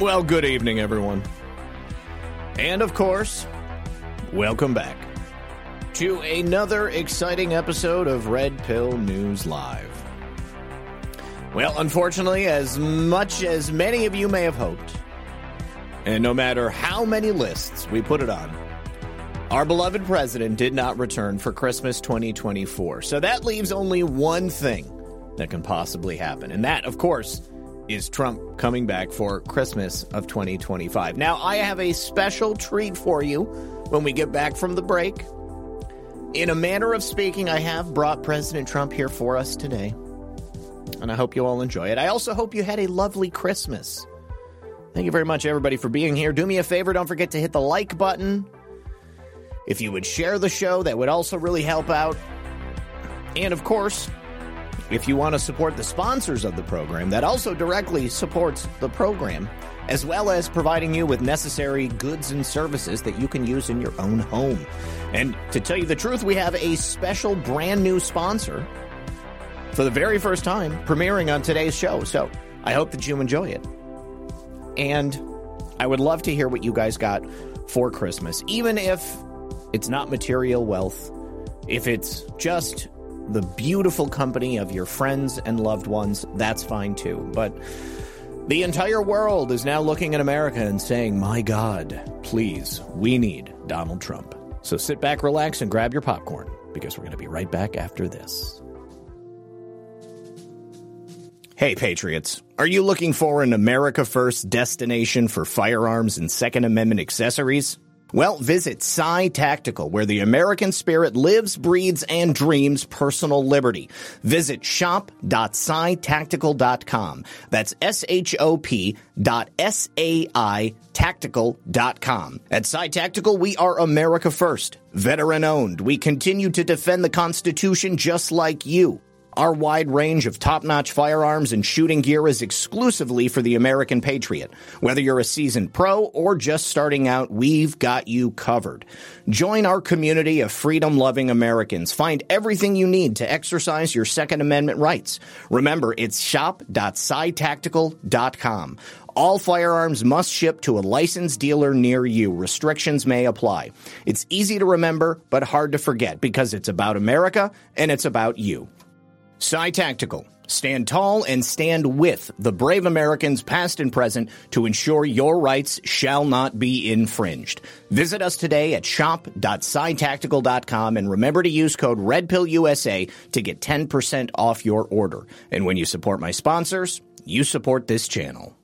Well, good evening, everyone. And of course, welcome back to another exciting episode of Red Pill News Live. Well, unfortunately, as much as many of you may have hoped, and no matter how many lists we put it on, our beloved president did not return for Christmas 2024. So that leaves only one thing that can possibly happen. And that, of course, is Trump coming back for Christmas of 2025. Now, I have a special treat for you when we get back from the break. In a manner of speaking, I have brought President Trump here for us today. And I hope you all enjoy it. I also hope you had a lovely Christmas. Thank you very much, everybody, for being here. Do me a favor, don't forget to hit the like button. If you would share the show, that would also really help out. And of course, if you want to support the sponsors of the program, that also directly supports the program, as well as providing you with necessary goods and services that you can use in your own home. And to tell you the truth, we have a special brand new sponsor for the very first time premiering on today's show. So I hope that you enjoy it. And I would love to hear what you guys got for Christmas, even if it's not material wealth, if it's just the beautiful company of your friends and loved ones, that's fine too. But the entire world is now looking at America and saying, my God, please, we need Donald Trump. So sit back, relax, and grab your popcorn because we're going to be right back after this. Hey, Patriots. Are you looking for an America First destination for firearms and Second Amendment accessories? Well, visit SAI Tactical, where the American spirit lives, breathes, and dreams personal liberty. Visit shop.saitactical.com. That's S-H-O-P dot S-A-I tactical.com. At SAI Tactical, we are America first. Veteran owned. We continue to defend the Constitution just like you. Our wide range of top notch firearms and shooting gear is exclusively for the American Patriot. Whether you're a seasoned pro or just starting out, we've got you covered. Join our community of freedom loving Americans. Find everything you need to exercise your Second Amendment rights. Remember, it's shop.saitactical.com. All firearms must ship to a licensed dealer near you. Restrictions may apply. It's easy to remember, but hard to forget because it's about America and it's about you. SAI Tactical. Stand tall and stand with the brave Americans, past and present, to ensure your rights shall not be infringed. Visit us today at shop.saitactical.com and remember to use code REDPILLUSA to get 10% off your order. And when you support my sponsors, you support this channel.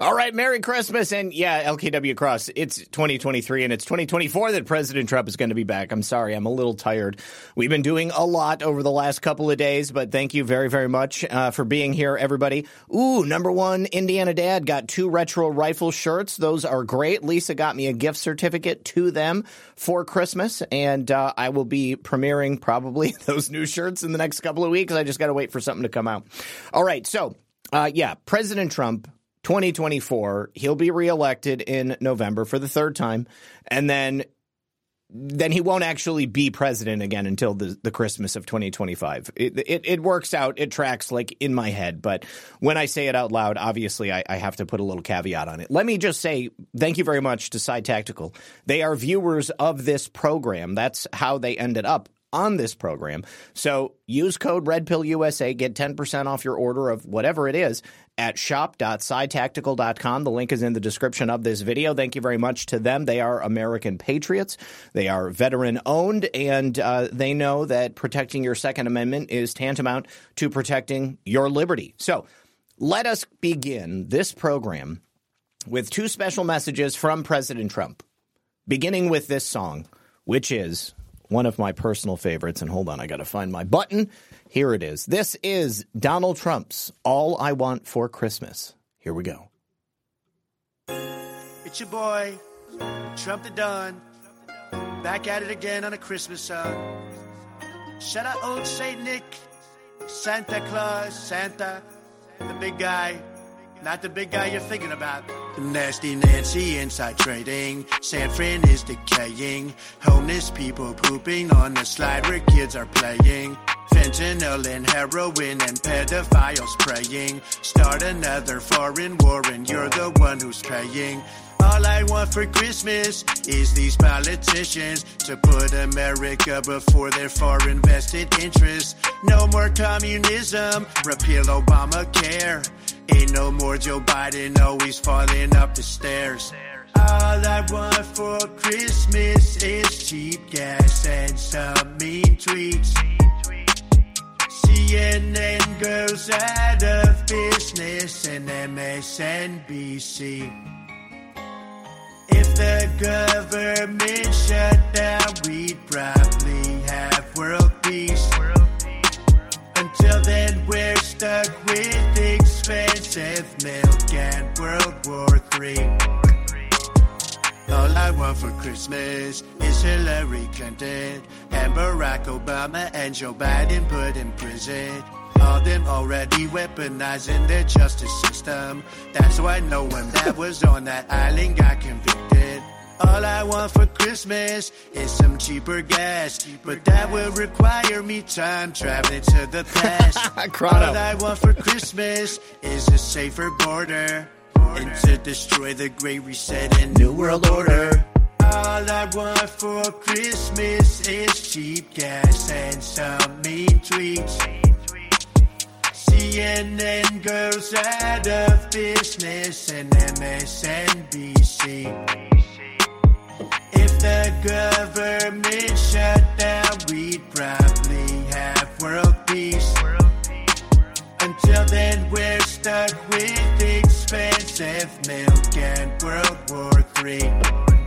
All right, Merry Christmas. And yeah, LKW Cross, it's 2023 and it's 2024 that President Trump is going to be back. I'm sorry, I'm a little tired. We've been doing a lot over the last couple of days, but thank you very, very much uh, for being here, everybody. Ooh, number one, Indiana Dad got two retro rifle shirts. Those are great. Lisa got me a gift certificate to them for Christmas, and uh, I will be premiering probably those new shirts in the next couple of weeks. I just got to wait for something to come out. All right, so. Uh, yeah, President Trump 2024, he'll be reelected in November for the third time, and then then he won't actually be president again until the, the Christmas of 2025. It, it, it, works out, it tracks like in my head, but when I say it out loud, obviously I, I have to put a little caveat on it. Let me just say thank you very much to SAI Tactical. They are viewers of this program. That's how they ended up on this program. So use code REDPILLUSA, get 10% off your order of whatever it is at shop.saitactical.com. The link is in the description of this video. Thank you very much to them. They are American patriots. They are veteran owned, and uh, they know that protecting your Second Amendment is tantamount to protecting your liberty. So let us begin this program with two special messages from President Trump, beginning with this song, which is one of my personal favorites. And hold on, I got to find my button. Here it is. This is Donald Trump's All I Want for Christmas. Here we go. It's your boy, Trump the Don, back at it again on a Christmas song. Shout out old Saint Nick, Santa Claus, Santa, the big guy, not the big guy you're thinking about. Nasty Nancy inside trading. San Fran is decaying. Homeless people pooping on the slide where kids are playing. Fentanyl and heroin and pedophiles praying. Start another foreign war and you're the one who's paying. All I want for Christmas is these politicians to put America before their foreign vested interests. No more communism, repeal Obamacare. Ain't no more Joe Biden always falling up the stairs. All I want for Christmas is cheap gas and some mean tweets. CNN goes out of business and MSNBC. If the government shut down, we'd probably have world peace. Until then, we're stuck with expensive milk and World War III. All I want for Christmas is Hillary Clinton and Barack Obama and Joe Biden put in prison. All them already weaponizing their justice system. That's why no one that was on that island got convicted. All I want for Christmas is some cheaper gas, but that will require me time traveling to the past. All I want for Christmas is a safer border and to destroy the Great Reset and New World Order. All I want for Christmas is cheap gas and some mean tweets. CNN goes out of business and MSNBC. If the government shut down, we'd probably have world peace. Until then, we're stuck with expensive milk and World War III.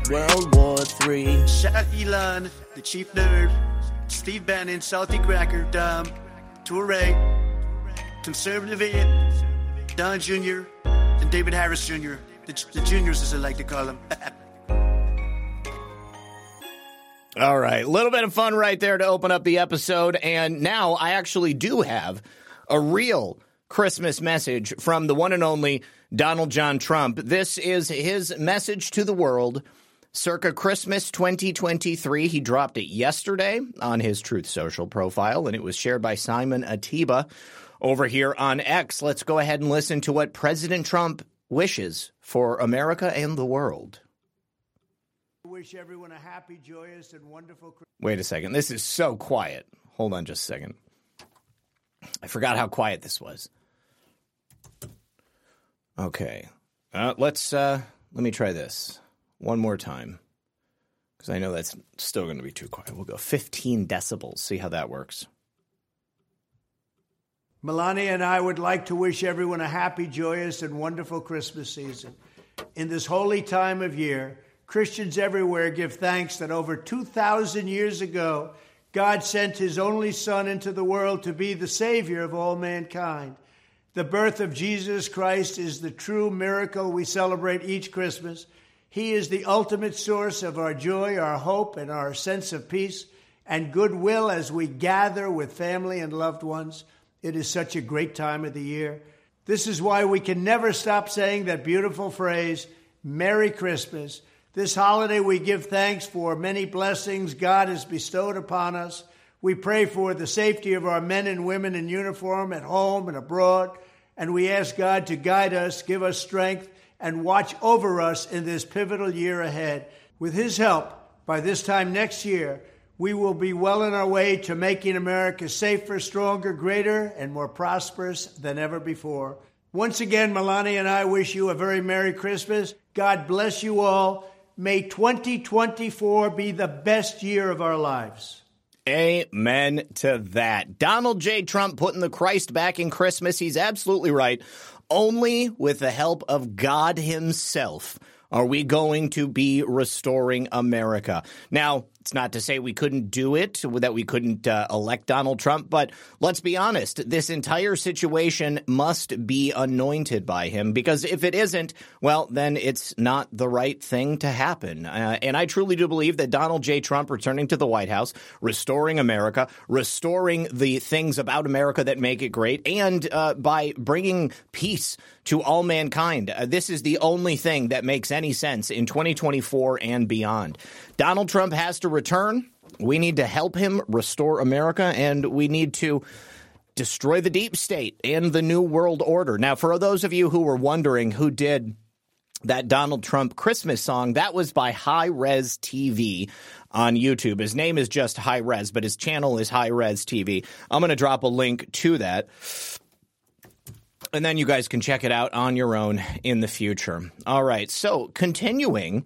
World War III. Shout Elon, the chief nerd, Steve Bannon, Salty Cracker, Dumb, Toure, Conservative Idiot, Don Jr., and David Harris Jr., the, the juniors as I like to call them. All right. A little bit of fun right there to open up the episode. And now I actually do have a real Christmas message from the one and only Donald John Trump. This is his message to the world circa Christmas 2023. He dropped it yesterday on his Truth Social profile, and it was shared by Simon Ateba over here on X. Let's go ahead and listen to what President Trump wishes for America and the world. Wish everyone a happy, joyous, and wonderful Christmas. Wait a second. This is so quiet. Hold on just a second. I forgot how quiet this was. Okay. Uh, let's uh, let me try this one more time because I know that's still going to be too quiet. We'll go 15 decibels. See how that works. Melania and I would like to wish everyone a happy, joyous, and wonderful Christmas season. In this holy time of year, Christians everywhere give thanks that over 2,000 years ago, God sent his only Son into the world to be the Savior of all mankind. The birth of Jesus Christ is the true miracle we celebrate each Christmas. He is the ultimate source of our joy, our hope, and our sense of peace and goodwill as we gather with family and loved ones. It is such a great time of the year. This is why we can never stop saying that beautiful phrase, Merry Christmas. This holiday, we give thanks for many blessings God has bestowed upon us. We pray for the safety of our men and women in uniform at home and abroad. And we ask God to guide us, give us strength, and watch over us in this pivotal year ahead. With His help, by this time next year, we will be well on our way to making America safer, stronger, greater, and more prosperous than ever before. Once again, Melania and I wish you a very Merry Christmas. God bless you all. May 2024 be the best year of our lives. Amen to that. Donald J. Trump putting the Christ back in Christmas. He's absolutely right. only with the help of God Himself are we going to be restoring America. Now, it's not to say we couldn't do it, that we couldn't uh, elect Donald Trump, but let's be honest, this entire situation must be anointed by him because if it isn't, well, then it's not the right thing to happen. Uh, and I truly do believe that Donald J. Trump returning to the White House, restoring America, restoring the things about America that make it great, and uh, by bringing peace to all mankind, uh, this is the only thing that makes any sense in 2024 and beyond. Donald Trump has to return. We need to help him restore America, and we need to destroy the deep state and the new world order. Now, for those of you who were wondering who did that Donald Trump Christmas song, that was by High Res TV on YouTube. His name is just High Res, but his channel is High Res TV. I'm going to drop a link to that and then you guys can check it out on your own in the future. All right. So, continuing,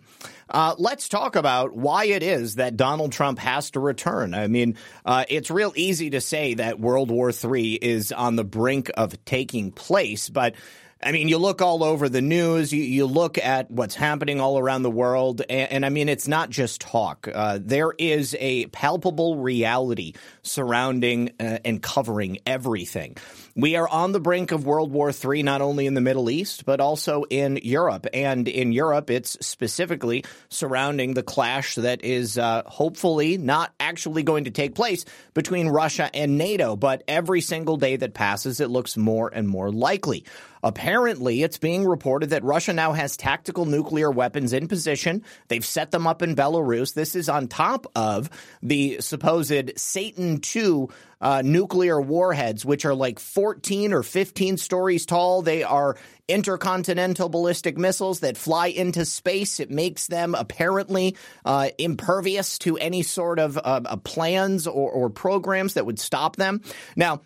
uh, let's talk about why it is that Donald Trump has to return. I mean, uh, it's real easy to say that World War III is on the brink of taking place, but I mean, you look all over the news, you, you look at what's happening all around the world, and, and I mean, it's not just talk. Uh, there is a palpable reality surrounding uh, and covering everything. We are on the brink of World War III, not only in the Middle East, but also in Europe. And in Europe, it's specifically surrounding the clash that is uh, hopefully not actually going to take place between Russia and NATO. But every single day that passes, it looks more and more likely. Apparently, it's being reported that Russia now has tactical nuclear weapons in position. They've set them up in Belarus. This is on top of the supposed Satan II uh, nuclear warheads, which are like 14 or 15 stories tall. They are intercontinental ballistic missiles that fly into space. It makes them apparently uh, impervious to any sort of uh, plans or, or programs that would stop them. Now,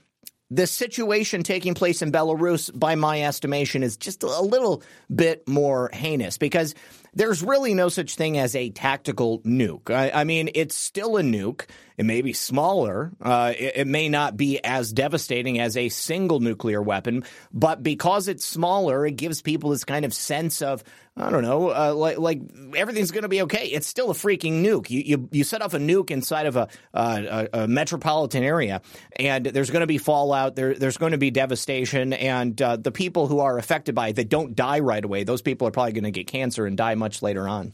the situation taking place in Belarus, by my estimation, is just a little bit more heinous because there's really no such thing as a tactical nuke. I, I mean, it's still a nuke. It may be smaller. Uh, it, it, may not be as devastating as a single nuclear weapon, but because it's smaller, it gives people this kind of sense of I don't know, uh, like like everything's going to be okay. It's still a freaking nuke. You you, you set off a nuke inside of a, uh, a, a metropolitan area, and there's going to be fallout. There there's going to be devastation, and uh, the people who are affected by it that don't die right away, those people are probably going to get cancer and die much later on.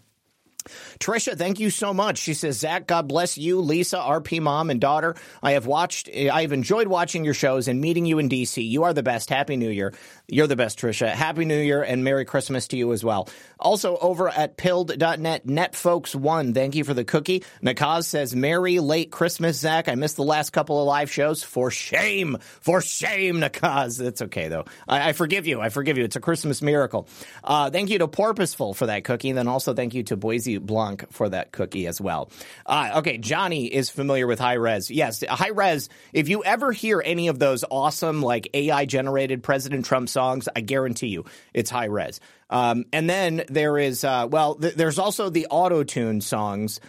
Trisha, thank you so much. She says, Zak, God bless you, Lisa, RP mom, and daughter. I have watched, I have enjoyed watching your shows and meeting you in DC. You are the best. Happy New Year. You're the best, Trisha. Happy New Year and Merry Christmas to you as well. Also, over at pilled.net, netfolks1, thank you for the cookie. Nakaz says, Merry late Christmas, Zak. I missed the last couple of live shows. For shame. For shame, Nakaz. It's okay, though. I, I forgive you. I forgive you. It's a Christmas miracle. Uh, thank you to Porpoiseful for that cookie. And then also thank you to Boise Blanc for that cookie as well. Uh, okay, Johnny is familiar with high res. Yes, high res. If you ever hear any of those awesome, like AI generated President Trump songs, I guarantee you it's high res. Um, and then there is, uh, well, th- there's also the auto tune songs.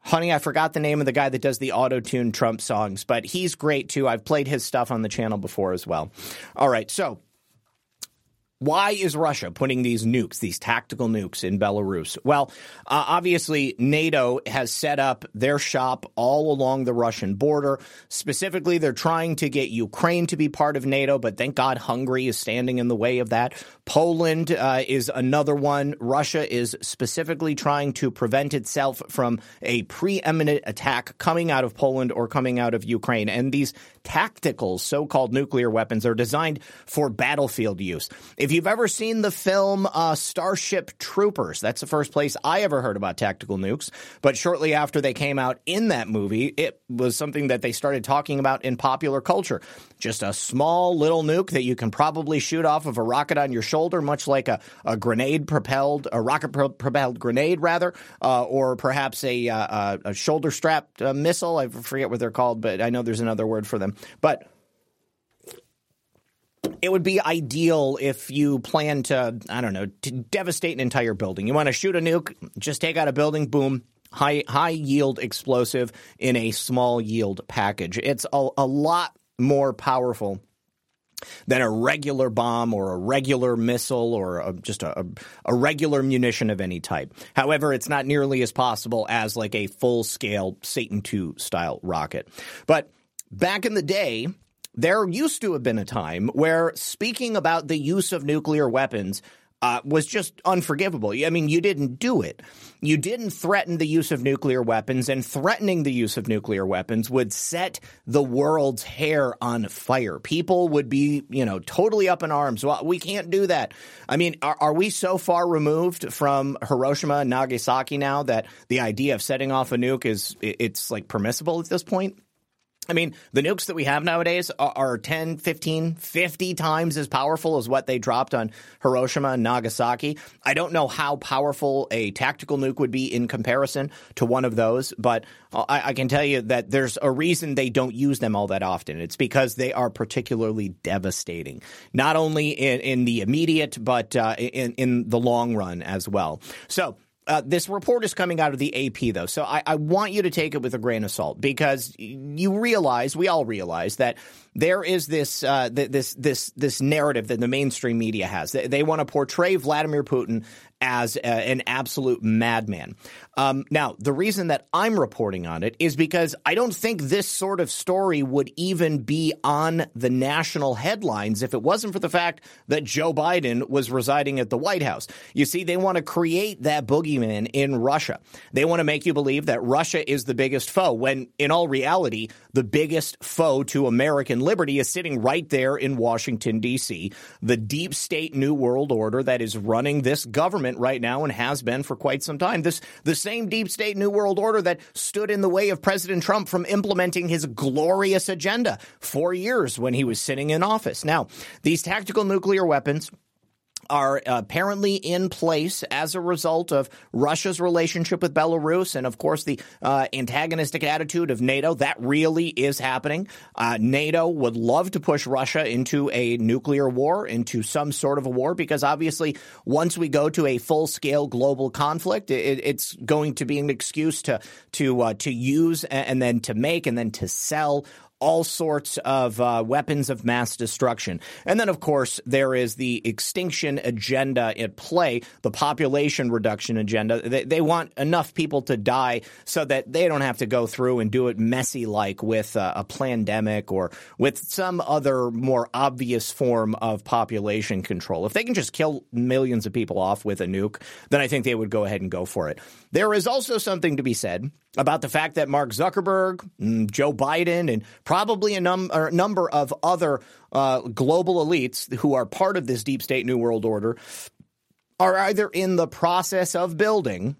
Honey, I forgot the name of the guy that does the auto tune Trump songs, but he's great too. I've played his stuff on the channel before as well. All right, so why is Russia putting these nukes, these tactical nukes in Belarus? Well, uh, obviously, NATO has set up their shop all along the Russian border. Specifically, they're trying to get Ukraine to be part of NATO, but thank God Hungary is standing in the way of that. Poland uh, is another one. Russia is specifically trying to prevent itself from a preeminent attack coming out of Poland or coming out of Ukraine. And these tactical so called nuclear weapons are designed for battlefield use. If you've ever seen the film uh, Starship Troopers, that's the first place I ever heard about tactical nukes. But shortly after they came out in that movie, it was something that they started talking about in popular culture. Just a small little nuke that you can probably shoot off of a rocket on your shoulder, much like a, a grenade propelled, a rocket propelled grenade, rather, uh, or perhaps a, uh, a shoulder strapped uh, missile. I forget what they're called, but I know there's another word for them. But it would be ideal if you plan to, I don't know, to devastate an entire building. You want to shoot a nuke, just take out a building, boom, high high yield explosive in a small yield package. It's a, a lot more powerful than a regular bomb or a regular missile or a, just a, a, regular munition of any type. However, it's not nearly as possible as like a full scale Satan II style rocket. But back in the day, there used to have been a time where speaking about the use of nuclear weapons uh, was just unforgivable. I mean, you didn't do it. You didn't threaten the use of nuclear weapons, and threatening the use of nuclear weapons would set the world's hair on fire. People would be, you know, totally up in arms. Well, we can't do that. I mean, are, are we so far removed from Hiroshima and Nagasaki now that the idea of setting off a nuke is it's like permissible at this point? I mean, the nukes that we have nowadays are, are 10, 15, 50 times as powerful as what they dropped on Hiroshima and Nagasaki. I don't know how powerful a tactical nuke would be in comparison to one of those, but I, I can tell you that there's a reason they don't use them all that often. It's because they are particularly devastating, not only in, in the immediate, but uh, in, in the long run as well. So uh, this report is coming out of the AP, though, so I, I, want you to take it with a grain of salt because you realize, we all realize that there is this uh, this this this narrative that the mainstream media has. They, they want to portray Vladimir Putin as a, an absolute madman. Um, now, the reason that I'm reporting on it is because I don't think this sort of story would even be on the national headlines if it wasn't for the fact that Joe Biden was residing at the White House. You see, they want to create that boogeyman in Russia. They want to make you believe that Russia is the biggest foe, when in all reality, the biggest foe to American liberty is sitting right there in Washington, D.C., the deep state New World Order that is running this government right now and has been for quite some time. This the same deep state New World Order that stood in the way of President Trump from implementing his glorious agenda for years when he was sitting in office. Now, these tactical nuclear weapons are apparently in place as a result of Russia's relationship with Belarus and, of course, the uh, antagonistic attitude of NATO. That really is happening. Uh, NATO would love to push Russia into a nuclear war, into some sort of a war, because obviously, once we go to a full scale global conflict, it, it's going to be an excuse to to uh, to use and then to make and then to sell all sorts of uh, weapons of mass destruction. And then, of course, there is the extinction agenda at play, the population reduction agenda. They, they want enough people to die so that they don't have to go through and do it messy like with uh, a pandemic or with some other more obvious form of population control. If they can just kill millions of people off with a nuke, then I think they would go ahead and go for it. There is also something to be said about the fact that Mark Zuckerberg, mm, Joe Biden, and probably a, num- number of other uh, global elites who are part of this deep state New World Order are either in the process of building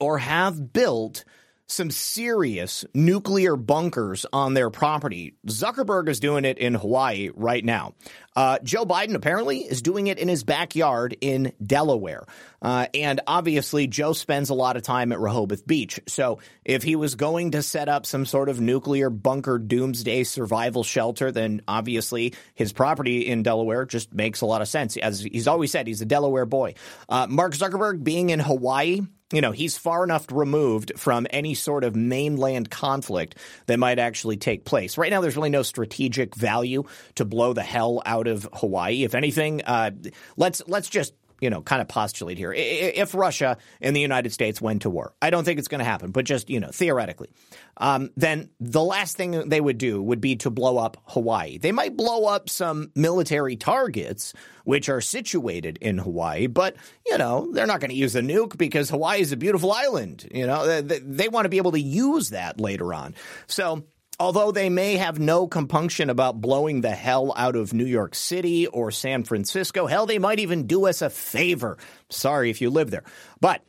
or have built some serious nuclear bunkers on their property. Zuckerberg is doing it in Hawaii right now. Uh, Joe Biden apparently is doing it in his backyard in Delaware. Uh, and obviously, Joe spends a lot of time at Rehoboth Beach. So if he was going to set up some sort of nuclear bunker doomsday survival shelter, then obviously his property in Delaware just makes a lot of sense. As he's always said, he's a Delaware boy. Uh, Mark Zuckerberg being in Hawaii, you know, he's far enough removed from any sort of mainland conflict that might actually take place. Right now, there's really no strategic value to blow the hell out of Hawaii. If anything, uh, let's let's just you know, kind of postulate here. If Russia and the United States went to war, I don't think it's going to happen, but just, you know, theoretically, um, then the last thing they would do would be to blow up Hawaii. They might blow up some military targets, which are situated in Hawaii, but, you know, they're not going to use a nuke because Hawaii is a beautiful island. You know, they, they want to be able to use that later on. So, Although they may have no compunction about blowing the hell out of New York City or San Francisco, hell, they might even do us a favor. Sorry if you live there. But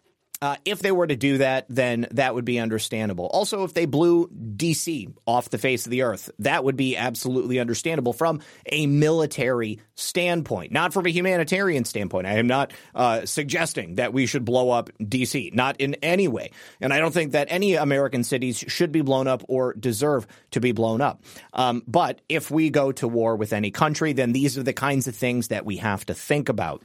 uh, if they were to do that, then that would be understandable. Also, if they blew DC off the face of the earth, that would be absolutely understandable from a military standpoint, not from a humanitarian standpoint. I am not uh, suggesting that we should blow up DC, not in any way. And I don't think that any American cities should be blown up or deserve to be blown up. Um, but if we go to war with any country, then these are the kinds of things that we have to think about.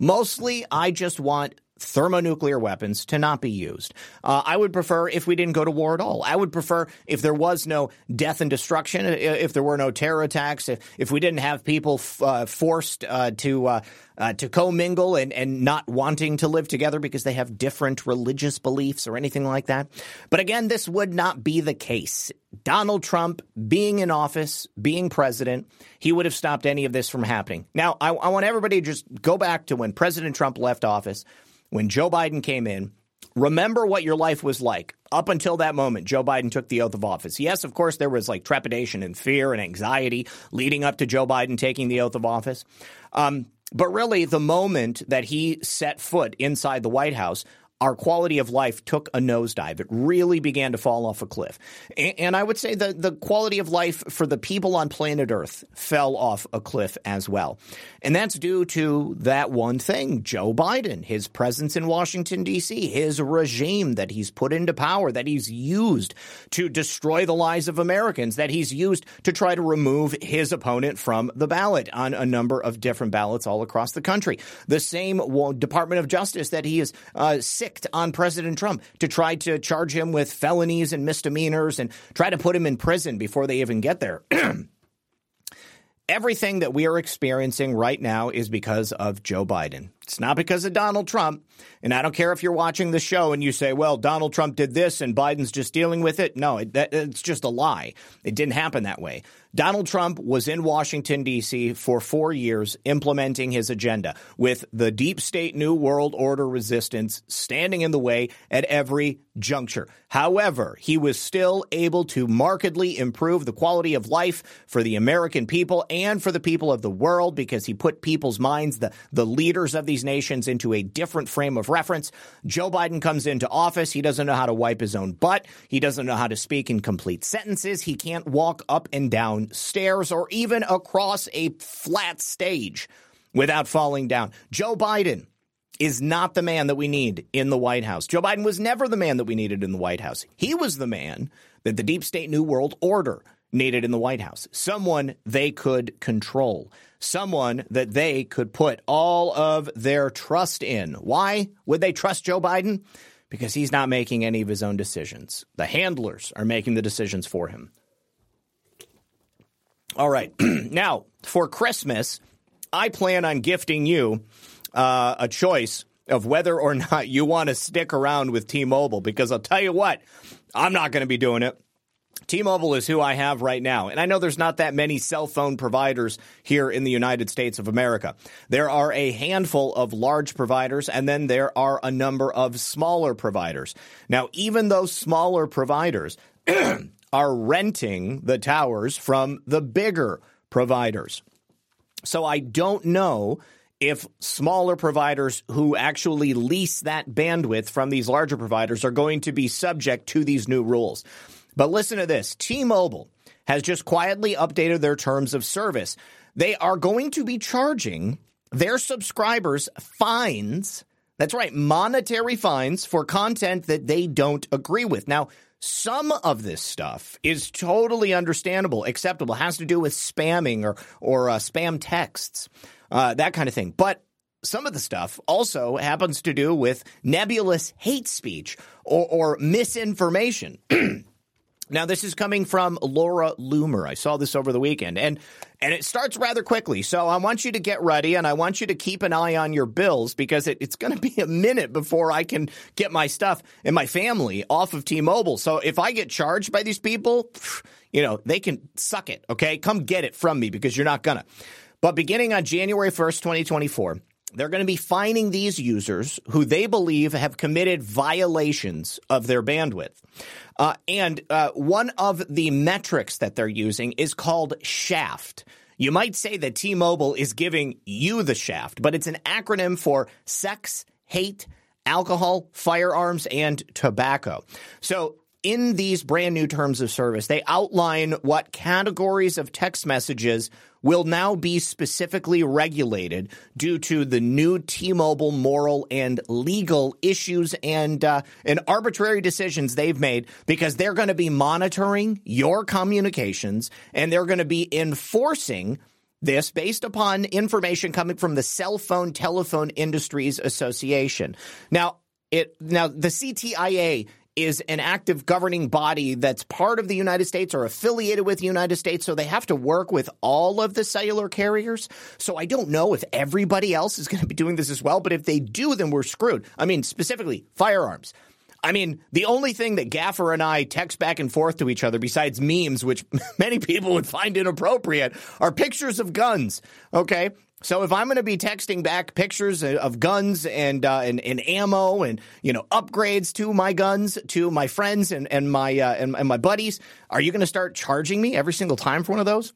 Mostly, I just want thermonuclear weapons to not be used. Uh, I would prefer if we didn't go to war at all. I would prefer if there was no death and destruction, if there were no terror attacks, if, if we didn't have people f- uh, forced uh, to uh, uh, to commingle and, and not wanting to live together because they have different religious beliefs or anything like that. But again, this would not be the case. Donald Trump being in office, being president, he would have stopped any of this from happening. Now, I, I want everybody to just go back to when President Trump left office when Joe Biden came in, remember what your life was like up until that moment Joe Biden took the oath of office. Yes, of course, there was like trepidation and fear and anxiety leading up to Joe Biden taking the oath of office. Um, but really, the moment that he set foot inside the White House, our quality of life took a nosedive. It really began to fall off a cliff. And I would say that the quality of life for the people on planet Earth fell off a cliff as well. And that's due to that one thing Joe Biden, his presence in Washington, D.C., his regime that he's put into power, that he's used to destroy the lives of Americans, that he's used to try to remove his opponent from the ballot on a number of different ballots all across the country. The same Department of Justice that he is uh, on President Trump to try to charge him with felonies and misdemeanors and try to put him in prison before they even get there. Everything that we are experiencing right now is because of Joe Biden. It's not because of Donald Trump. And I don't care if you're watching the show and you say, well, Donald Trump did this and Biden's just dealing with it. No, it, that, it's just a lie. It didn't happen that way. Donald Trump was in Washington, D.C. for four years implementing his agenda with the deep state New World Order resistance standing in the way at every juncture. However, he was still able to markedly improve the quality of life for the American people and for the people of the world because he put people's minds, the, the leaders of these nations, into a different frame of reference. Joe Biden comes into office. He doesn't know how to wipe his own butt. He doesn't know how to speak in complete sentences. He can't walk up and down stairs or even across a flat stage without falling down. Joe Biden is not the man that we need in the White House. Joe Biden was never the man that we needed in the White House. He was the man that the deep state New World Order needed in the White House. Someone they could control. Someone that they could put all of their trust in. Why would they trust Joe Biden? Because he's not making any of his own decisions. The handlers are making the decisions for him. All right. now, for Christmas, I plan on gifting you uh, a choice of whether or not you want to stick around with T Mobile because I'll tell you what, I'm not going to be doing it. T Mobile is who I have right now. And I know there's not that many cell phone providers here in the United States of America. There are a handful of large providers, and then there are a number of smaller providers. Now, even those smaller providers, are renting the towers from the bigger providers. So I don't know if smaller providers who actually lease that bandwidth from these larger providers are going to be subject to these new rules. But listen to this T Mobile has just quietly updated their terms of service. They are going to be charging their subscribers fines. That's right, monetary fines for content that they don't agree with. Now, some of this stuff is totally understandable, acceptable, has to do with spamming or or uh, spam texts, uh, that kind of thing. But some of the stuff also happens to do with nebulous hate speech or, or misinformation. Now, this is coming from Laura Loomer. I saw this over the weekend, and and it starts rather quickly. So I want you to get ready, and I want you to keep an eye on your bills because it, it's going to be a minute before I can get my stuff and my family off of T-Mobile. So if I get charged by these people, you know they can suck it. Okay, come get it from me because you're not gonna. But beginning on January first, 2024 they're going to be fining these users who they believe have committed violations of their bandwidth. Uh, and uh, one of the metrics that they're using is called shaft. You might say that T Mobile is giving you the shaft, but it's an acronym for sex, hate, alcohol, firearms, and tobacco. So in these brand new terms of service, they outline what categories of text messages will now be specifically regulated due to the new T-Mobile moral and legal issues and uh, and arbitrary decisions they've made because they're going to be monitoring your communications and they're going to be enforcing this based upon information coming from the Cell Phone Telephone Industries Association. Now, it now the CTIA is an active governing body that's part of the United States or affiliated with the United States. So they have to work with all of the cellular carriers. So I don't know if everybody else is going to be doing this as well. But if they do, then we're screwed. I mean, specifically firearms. I mean, the only thing that Gaffer and I text back and forth to each other, besides memes, which many people would find inappropriate, are pictures of guns. Okay. So if I'm going to be texting back pictures of guns and, uh, and, and ammo and you know upgrades to my guns to my friends and and my uh, and, and my buddies, are you going to start charging me every single time for one of those?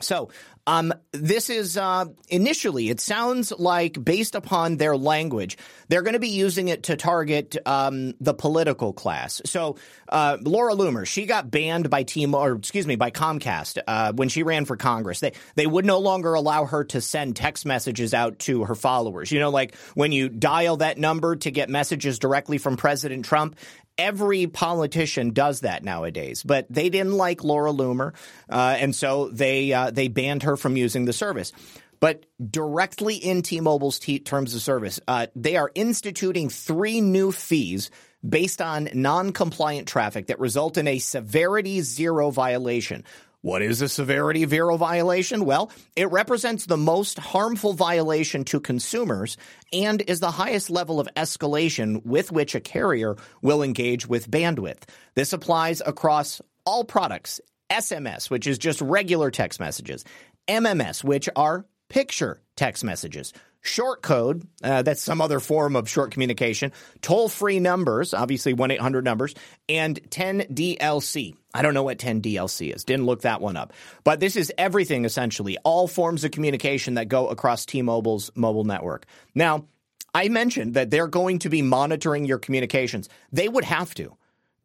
So um, this is uh, initially, it sounds like based upon their language, they're going to be using it to target um, the political class. So uh, Laura Loomer, she got banned by Team, or excuse me, by Comcast uh, when she ran for Congress. They they would no longer allow her to send text messages out to her followers. You know, like when you dial that number to get messages directly from President Trump, Every politician does that nowadays, but they didn't like Laura Loomer, uh, and so they uh, they banned her from using the service. But directly in T-Mobile's t- terms of service, uh, they are instituting three new fees based on non-compliant traffic that result in a severity zero violation. What is a severity zero violation? Well, it represents the most harmful violation to consumers and is the highest level of escalation with which a carrier will engage with bandwidth. This applies across all products. SMS, which is just regular text messages, MMS, which are picture text messages, short code, uh, that's some other form of short communication, toll free numbers, obviously 1 800 numbers, and 10DLC. I don't know what 10DLC is. Didn't look that one up. But this is everything essentially, all forms of communication that go across T Mobile's mobile network. Now, I mentioned that they're going to be monitoring your communications. They would have to.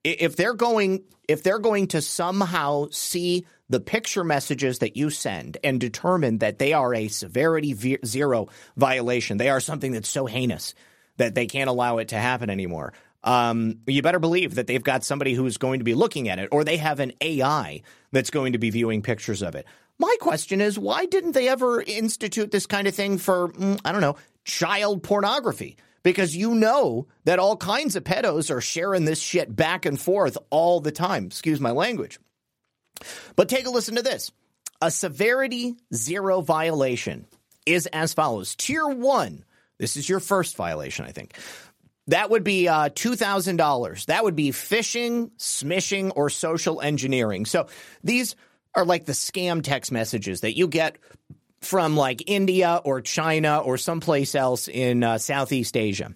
If they're going if they're going to somehow see the picture messages that you send and determine that they are a severity zero violation, they are something that's so heinous that they can't allow it to happen anymore. Um, you better believe that they've got somebody who's going to be looking at it, or they have an AI that's going to be viewing pictures of it. My question is, why didn't they ever institute this kind of thing for, mm, I don't know, child pornography? Because you know that all kinds of pedos are sharing this shit back and forth all the time. Excuse my language. But take a listen to this. A severity zero violation is as follows. Tier one, this is your first violation, I think. That would be uh, $2,000. That would be phishing, smishing, or social engineering. So these are like the scam text messages that you get from like India or China or someplace else in uh, Southeast Asia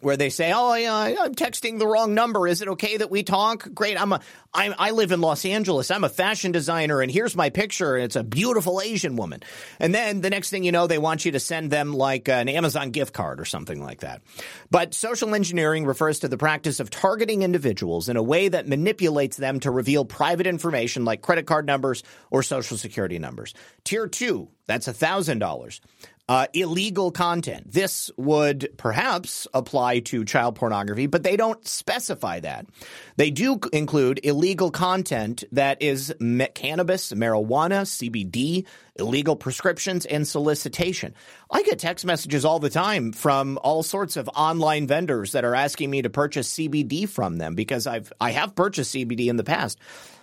where they say, "Oh, I, I'm texting the wrong number. Is it okay that we talk?" Great. I'm a I live in Los Angeles. I'm a fashion designer, and here's my picture. And it's a beautiful Asian woman. And then the next thing you know, they want you to send them like an Amazon gift card or something like that. But social engineering refers to the practice of targeting individuals in a way that manipulates them to reveal private information like credit card numbers or social security numbers. Tier two, that's a $1,000 uh, illegal content. This would perhaps apply to child pornography, but they don't specify that. They do include illegal content that is me- cannabis, marijuana, CBD, illegal prescriptions, and solicitation. I get text messages all the time from all sorts of online vendors that are asking me to purchase CBD from them because I've I have purchased CBD in the past.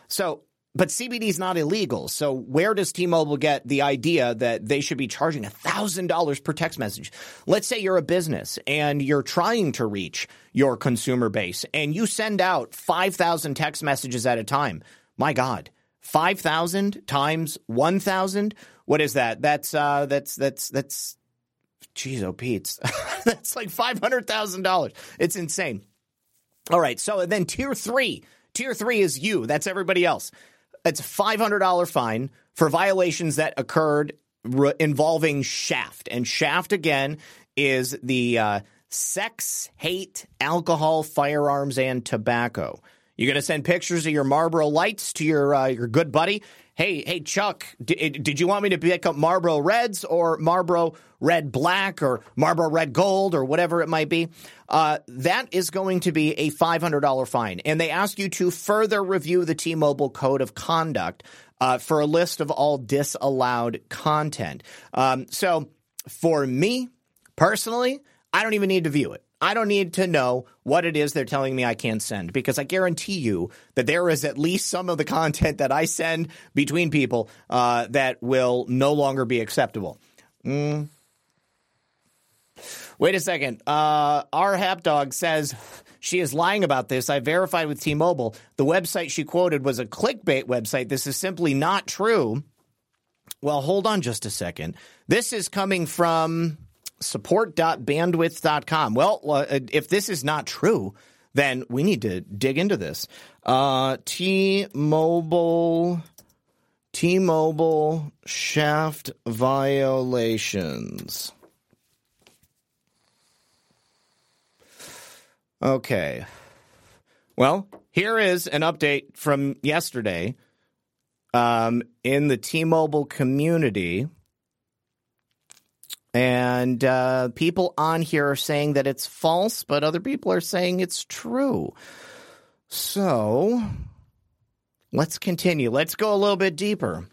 So but CBD is not illegal. So where does T-Mobile get the idea that they should be charging $1,000 per text message? Let's say you're a business and you're trying to reach your consumer base and you send out 5,000 text messages at a time. My God, 5,000 times 1,000? What is that? That's, uh, that's, that's, that's, geez, oh, that's like $500,000. It's insane. All right. So then tier three, tier three is you. That's everybody else. It's a $500 fine for violations that occurred re- involving Shaft. And Shaft, again, is the uh, sex, hate, alcohol, firearms, and tobacco. You're going to send pictures of your Marlboro lights to your uh, your good buddy. Hey, hey, Chuck, d- did you want me to pick up Marlboro Reds or Marlboro Red Black or Marlboro Red Gold or whatever it might be? Uh, that is going to be a $500 fine. And they ask you to further review the T Mobile Code of Conduct uh, for a list of all disallowed content. Um, so for me personally, I don't even need to view it. I don't need to know what it is they're telling me I can't send because I guarantee you that there is at least some of the content that I send between people uh, that will no longer be acceptable. Mm. Wait a second. Uh, our Hapdog says she is lying about this. I verified with T Mobile. The website she quoted was a clickbait website. This is simply not true. Well, hold on just a second. This is coming from support.bandwidth.com. Well, uh, if this is not true, then we need to dig into this. Uh, T-Mobile, T-Mobile shaft violations. Okay. Well, here is an update from yesterday um, in the T-Mobile community. And uh, people on here are saying that it's false, but other people are saying it's true. So let's continue. Let's go a little bit deeper.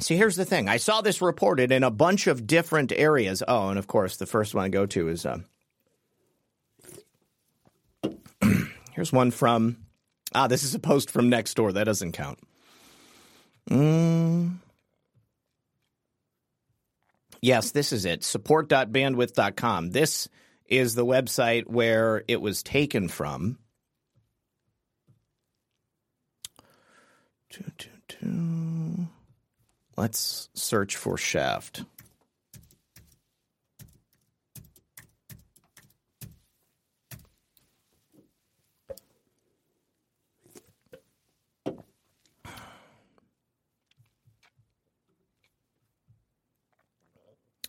See, here's the thing. I saw this reported in a bunch of different areas. Oh, and of course, the first one I go to is uh, here's one from ah, this is a post from next door. That doesn't count. Mm. Yes, this is it. Support.bandwidth.com. This is the website where it was taken from. Let's search for Shaft.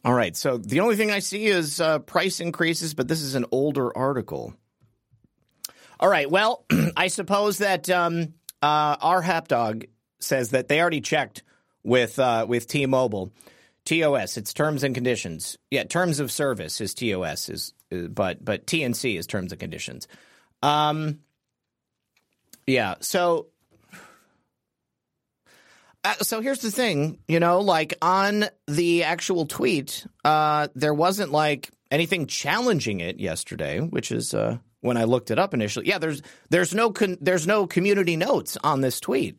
All right. So the only thing I see is uh, price increases, but this is an older article. All right. Well, I suppose that um, uh, our Hapdog says that they already checked with uh, with T-Mobile. TOS, it's terms and conditions. Yeah, terms of service is TOS is, is but but TNC is terms and conditions. Um, yeah. So uh, so here's the thing, you know, like on the actual tweet, uh, there wasn't like anything challenging it yesterday, which is uh, when I looked it up initially. Yeah, there's there's no con- there's no community notes on this tweet,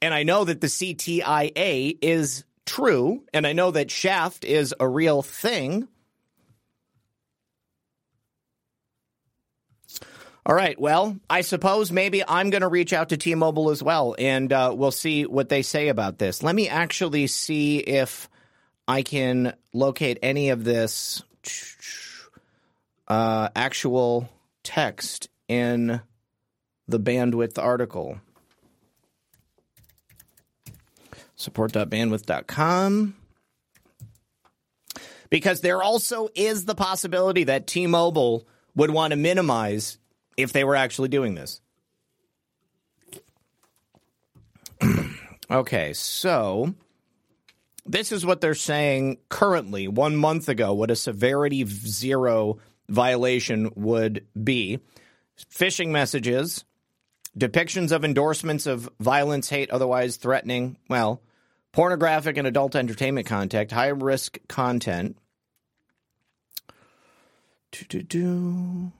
and I know that the CTIA is true, and I know that Shaft is a real thing. All right. Well, I suppose maybe I'm going to reach out to T Mobile as well, and uh, we'll see what they say about this. Let me actually see if I can locate any of this uh, actual text in the bandwidth article. Support.bandwidth.com. Because there also is the possibility that T Mobile would want to minimize if they were actually doing this. okay, so this is what they're saying currently, one month ago, what a severity zero violation would be. Phishing messages, depictions of endorsements of violence, hate, otherwise threatening, well, pornographic and adult entertainment content, high risk content. Do-do-do.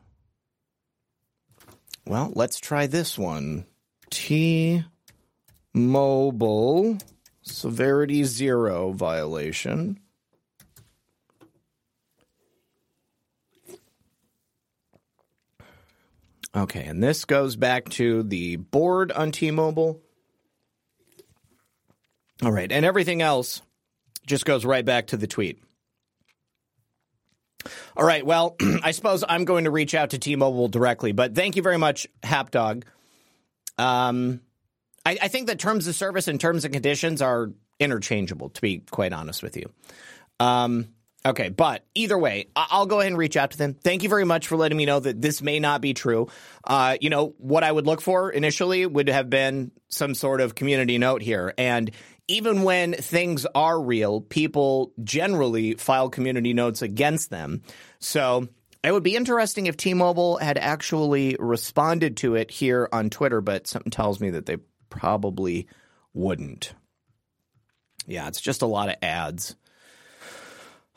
Well, let's try this one. T Mobile severity zero violation. Okay, and this goes back to the board on T Mobile. All right, and everything else just goes right back to the tweet. All right. Well, I suppose I'm going to reach out to T-Mobile directly, but thank you very much, Hapdog. Um, I, I think that terms of service and terms and conditions are interchangeable, to be quite honest with you. Um, okay, but either way, I- will go ahead and reach out to them. Thank you very much for letting me know that this may not be true. Uh, you know, what I would look for initially would have been some sort of community note here. And even when things are real, people generally file community notes against them. So it would be interesting if T Mobile had actually responded to it here on Twitter, but something tells me that they probably wouldn't. Yeah, it's just a lot of ads.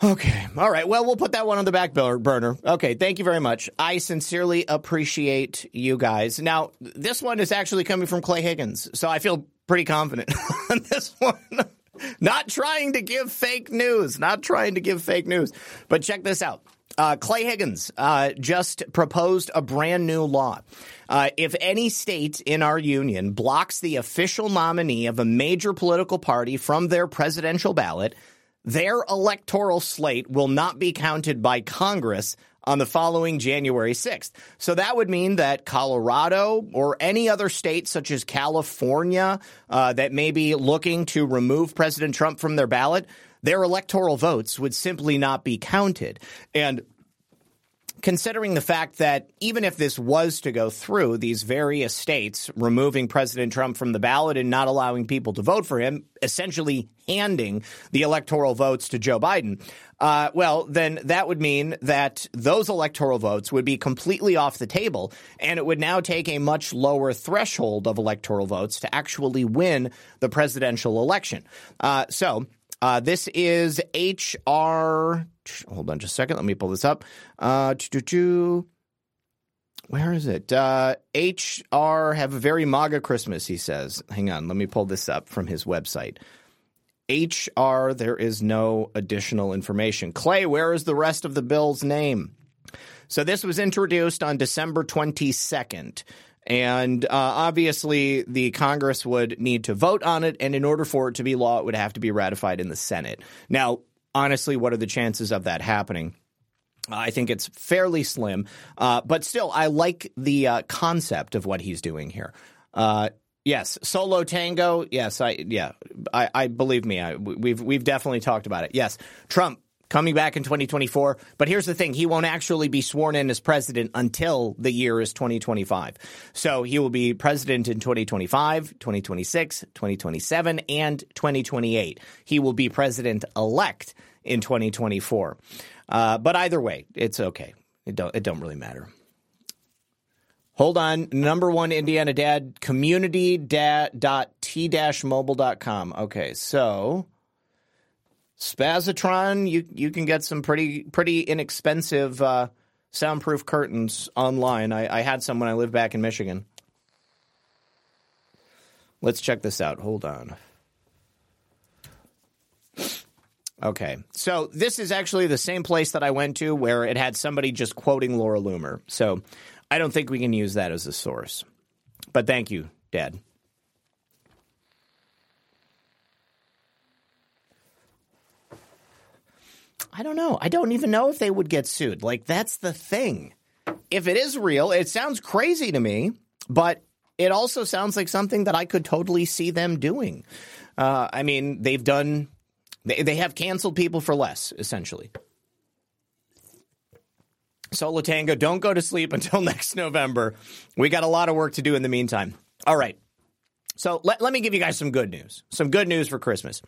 Okay. All right. Well, we'll put that one on the back burner. Okay. Thank you very much. I sincerely appreciate you guys. Now, this one is actually coming from Clay Higgins, so I feel pretty confident on this one. not trying to give fake news, not trying to give fake news. But check this out. Uh, Clay Higgins uh, just proposed a brand new law. Uh, if any state in our union blocks the official nominee of a major political party from their presidential ballot, their electoral slate will not be counted by Congress on the following January 6th. So that would mean that Colorado or any other state, such as California, uh, that may be looking to remove President Trump from their ballot, their electoral votes would simply not be counted. And considering the fact that even if this was to go through, these various states removing President Trump from the ballot and not allowing people to vote for him, essentially handing the electoral votes to Joe Biden, uh, well, then that would mean that those electoral votes would be completely off the table, and it would now take a much lower threshold of electoral votes to actually win the presidential election. Uh, so, uh, this is HR. Hold on just a second. Let me pull this up. Uh, where is it? Uh, HR have a very MAGA Christmas, he says. Hang on. Let me pull this up from his website. HR, there is no additional information. Clay, where is the rest of the bill's name? So this was introduced on December 22nd. And uh, obviously, the Congress would need to vote on it. And in order for it to be law, it would have to be ratified in the Senate. Now, honestly, what are the chances of that happening? I think it's fairly slim, uh, but still, I like the uh, concept of what he's doing here. Uh, yes, solo tango. Yes, I yeah, I, I believe me. I, we've we've definitely talked about it. Yes, Trump coming back in 2024. But here's the thing he won't actually be sworn in as president until the year is 2025. So he will be president in 2025, 2026, 2027, and 2028. He will be president elect in 2024. Uh, but either way, it's okay. It don't, it don't really matter. Hold on. Number one Indiana Dad, community dot t mobile.com. Okay, so Spazatron, you you can get some pretty pretty inexpensive uh, soundproof curtains online. I, I had some when I lived back in Michigan. Let's check this out. Hold on. Okay. So this is actually the same place that I went to where it had somebody just quoting Laura Loomer. So I don't think we can use that as a source. But thank you, Dad. I don't know. I don't even know if they would get sued. Like, that's the thing. If it is real, it sounds crazy to me, but it also sounds like something that I could totally see them doing. Uh, I mean, they've done, they, they have canceled people for less, essentially. Solo Tango, don't go to sleep until next November. We got a lot of work to do in the meantime. All right. So let, let me give you guys some good news. Some good news for Christmas.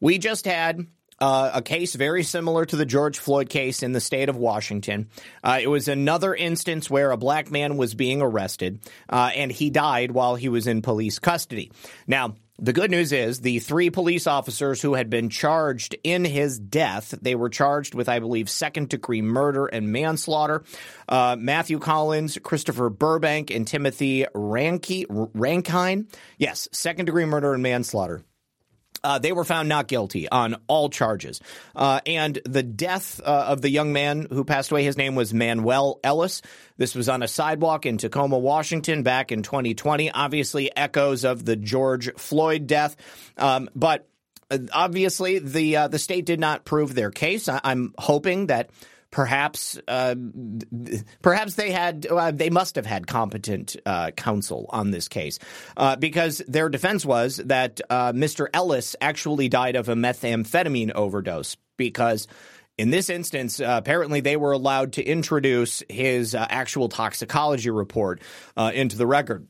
We just had uh, a case very similar to the George Floyd case in the state of Washington. Uh, it was another instance where a black man was being arrested uh, and he died while he was in police custody. Now, the good news is the three police officers who had been charged in his death, they were charged with, I believe, second degree murder and manslaughter. Uh, Matthew Collins, Christopher Burbank, and Timothy Rankine. Yes, second degree murder and manslaughter. Uh, they were found not guilty on all charges. Uh, and the death uh, of the young man who passed away, his name was Manuel Ellis. This was on a sidewalk in Tacoma, Washington back in 2020. Obviously, echoes of the George Floyd death. Um, but uh, obviously, the, uh, the state did not prove their case. I- I'm hoping that perhaps uh, perhaps they had uh, they must have had competent uh, counsel on this case uh, because their defense was that uh, Mr. Ellis actually died of a methamphetamine overdose because. In this instance, uh, apparently they were allowed to introduce his actual toxicology report into the record.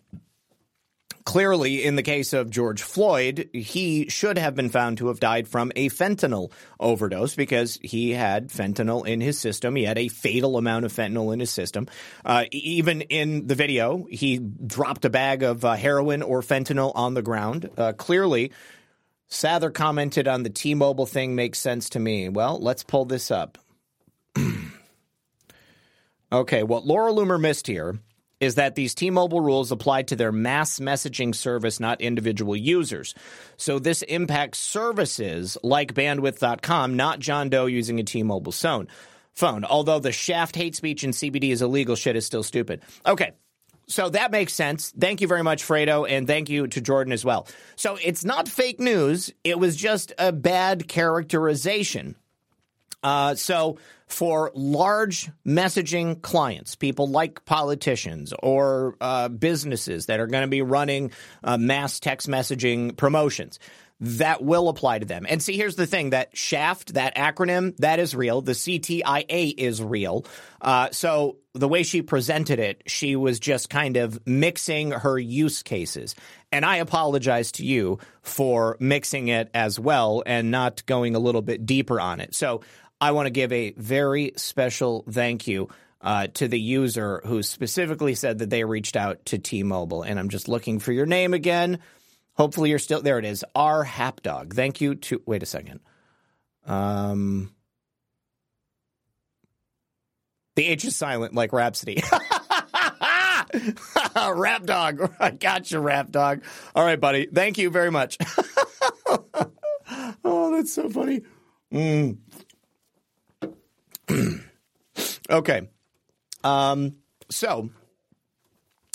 Clearly, in the case of George Floyd, he should have been found to have died from a fentanyl overdose because he had fentanyl in his system. He had a fatal amount of fentanyl in his system. Uh, even in the video, he dropped a bag of uh, heroin or fentanyl on the ground. Uh, clearly, Sather commented on the T Mobile thing makes sense to me. Well, let's pull this up. okay, what Laura Loomer missed here is that these T-Mobile rules apply to their mass messaging service, not individual users. So this impacts services like bandwidth.com, not John Doe using a T-Mobile phone. Phone. Although the shaft hate speech and CBD is illegal, shit is still stupid. Okay. So that makes sense. Thank you very much, Fredo, and thank you to Jordan as well. So it's not fake news. It was just a bad characterization. Uh, so for large messaging clients, people like politicians or uh, businesses that are going to be running uh, mass text messaging promotions. That will apply to them. And see, here's the thing that SHAFT, that acronym, that is real. The CTIA is real. Uh, so the way she presented it, she was just kind of mixing her use cases. And I apologize to you for mixing it as well and not going a little bit deeper on it. So I want to give a very special thank you uh, to the user who specifically said that they reached out to T-Mobile. And I'm just looking for your name again. Hopefully you're still there. It is R Hapdog. Thank you to. Wait a second. Um, the H is silent like Rhapsody. rap dog. I got you, rap dog. All right, buddy. Thank you very much. oh, that's so funny. Mm. okay. Um, so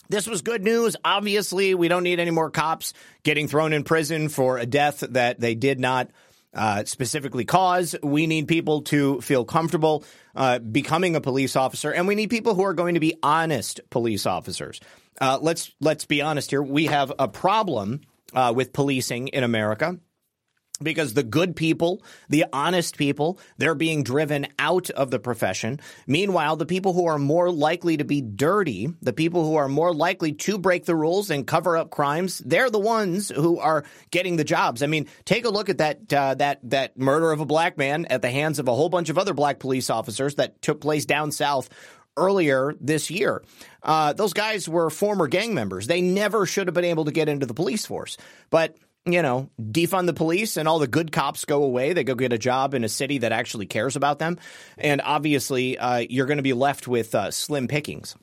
this was good news. Obviously, we don't need any more cops getting thrown in prison for a death that they did not uh, specifically cause. We need people to feel comfortable uh, becoming a police officer, and we need people who are going to be honest police officers. Uh, let's let's be honest here. We have a problem uh, with policing in America because the good people, the honest people, they're being driven out of the profession. Meanwhile, the people who are more likely to be dirty, the people who are more likely to break the rules and cover up crimes, they're the ones who are getting the jobs. I mean, take a look at that uh, that that murder of a black man at the hands of a whole bunch of other black police officers that took place down south earlier this year. Uh, those guys were former gang members. They never should have been able to get into the police force, but you know, defund the police and all the good cops go away. They go get a job in a city that actually cares about them. And obviously, uh, you're going to be left with uh, slim pickings.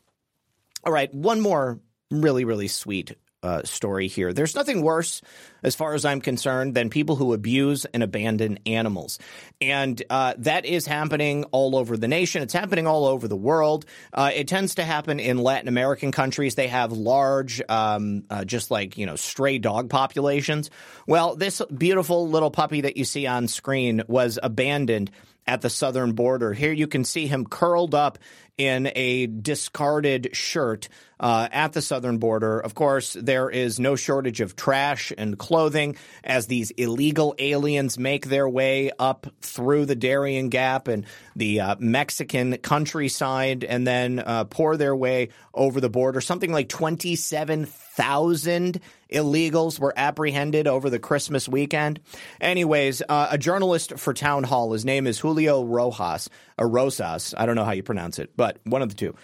All right, one more really, really sweet uh, story here. There's nothing worse, as far as I'm concerned, than people who abuse and abandon animals. And uh, that is happening all over the nation. It's happening all over the world. Uh, it tends to happen in Latin American countries. They have large, um, uh, just like, you know, stray dog populations. Well, this beautiful little puppy that you see on screen was abandoned at the southern border. Here you can see him curled up in a discarded shirt uh, at the southern border. Of course, there is no shortage of trash and clothing as these illegal aliens make their way up through the Darien Gap and the uh, Mexican countryside and then uh, pour their way over the border. Something like 27,000 illegals were apprehended over the Christmas weekend. Anyways, uh, a journalist for Town Hall, his name is Julio Rojas, or Rosas. I don't know how you pronounce it, but one of the two.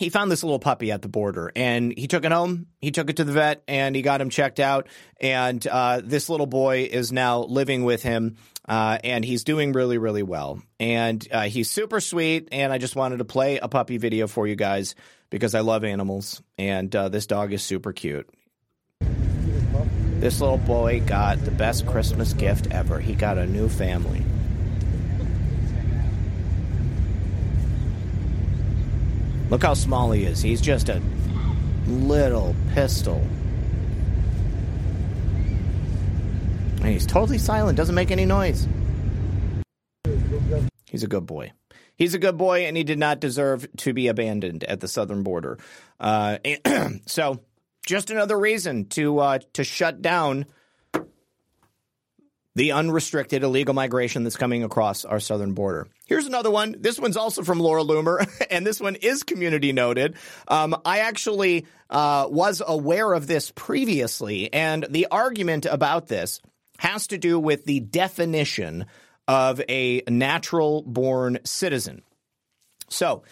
He found this little puppy at the border and he took it home. He took it to the vet and he got him checked out. And uh, this little boy is now living with him uh, and he's doing really, really well. And uh, he's super sweet. And I just wanted to play a puppy video for you guys because I love animals. And uh, this dog is super cute. This little boy got the best Christmas gift ever. He got a new family. Look how small he is. He's just a little pistol. And he's totally silent, doesn't make any noise. He's a good boy. He's a good boy, and he did not deserve to be abandoned at the southern border. Uh, so, just another reason to uh, to shut down the unrestricted illegal migration that's coming across our southern border. Here's another one. This one's also from Laura Loomer, and this one is community noted. Um, I actually uh, was aware of this previously, and the argument about this has to do with the definition of a natural born citizen. So,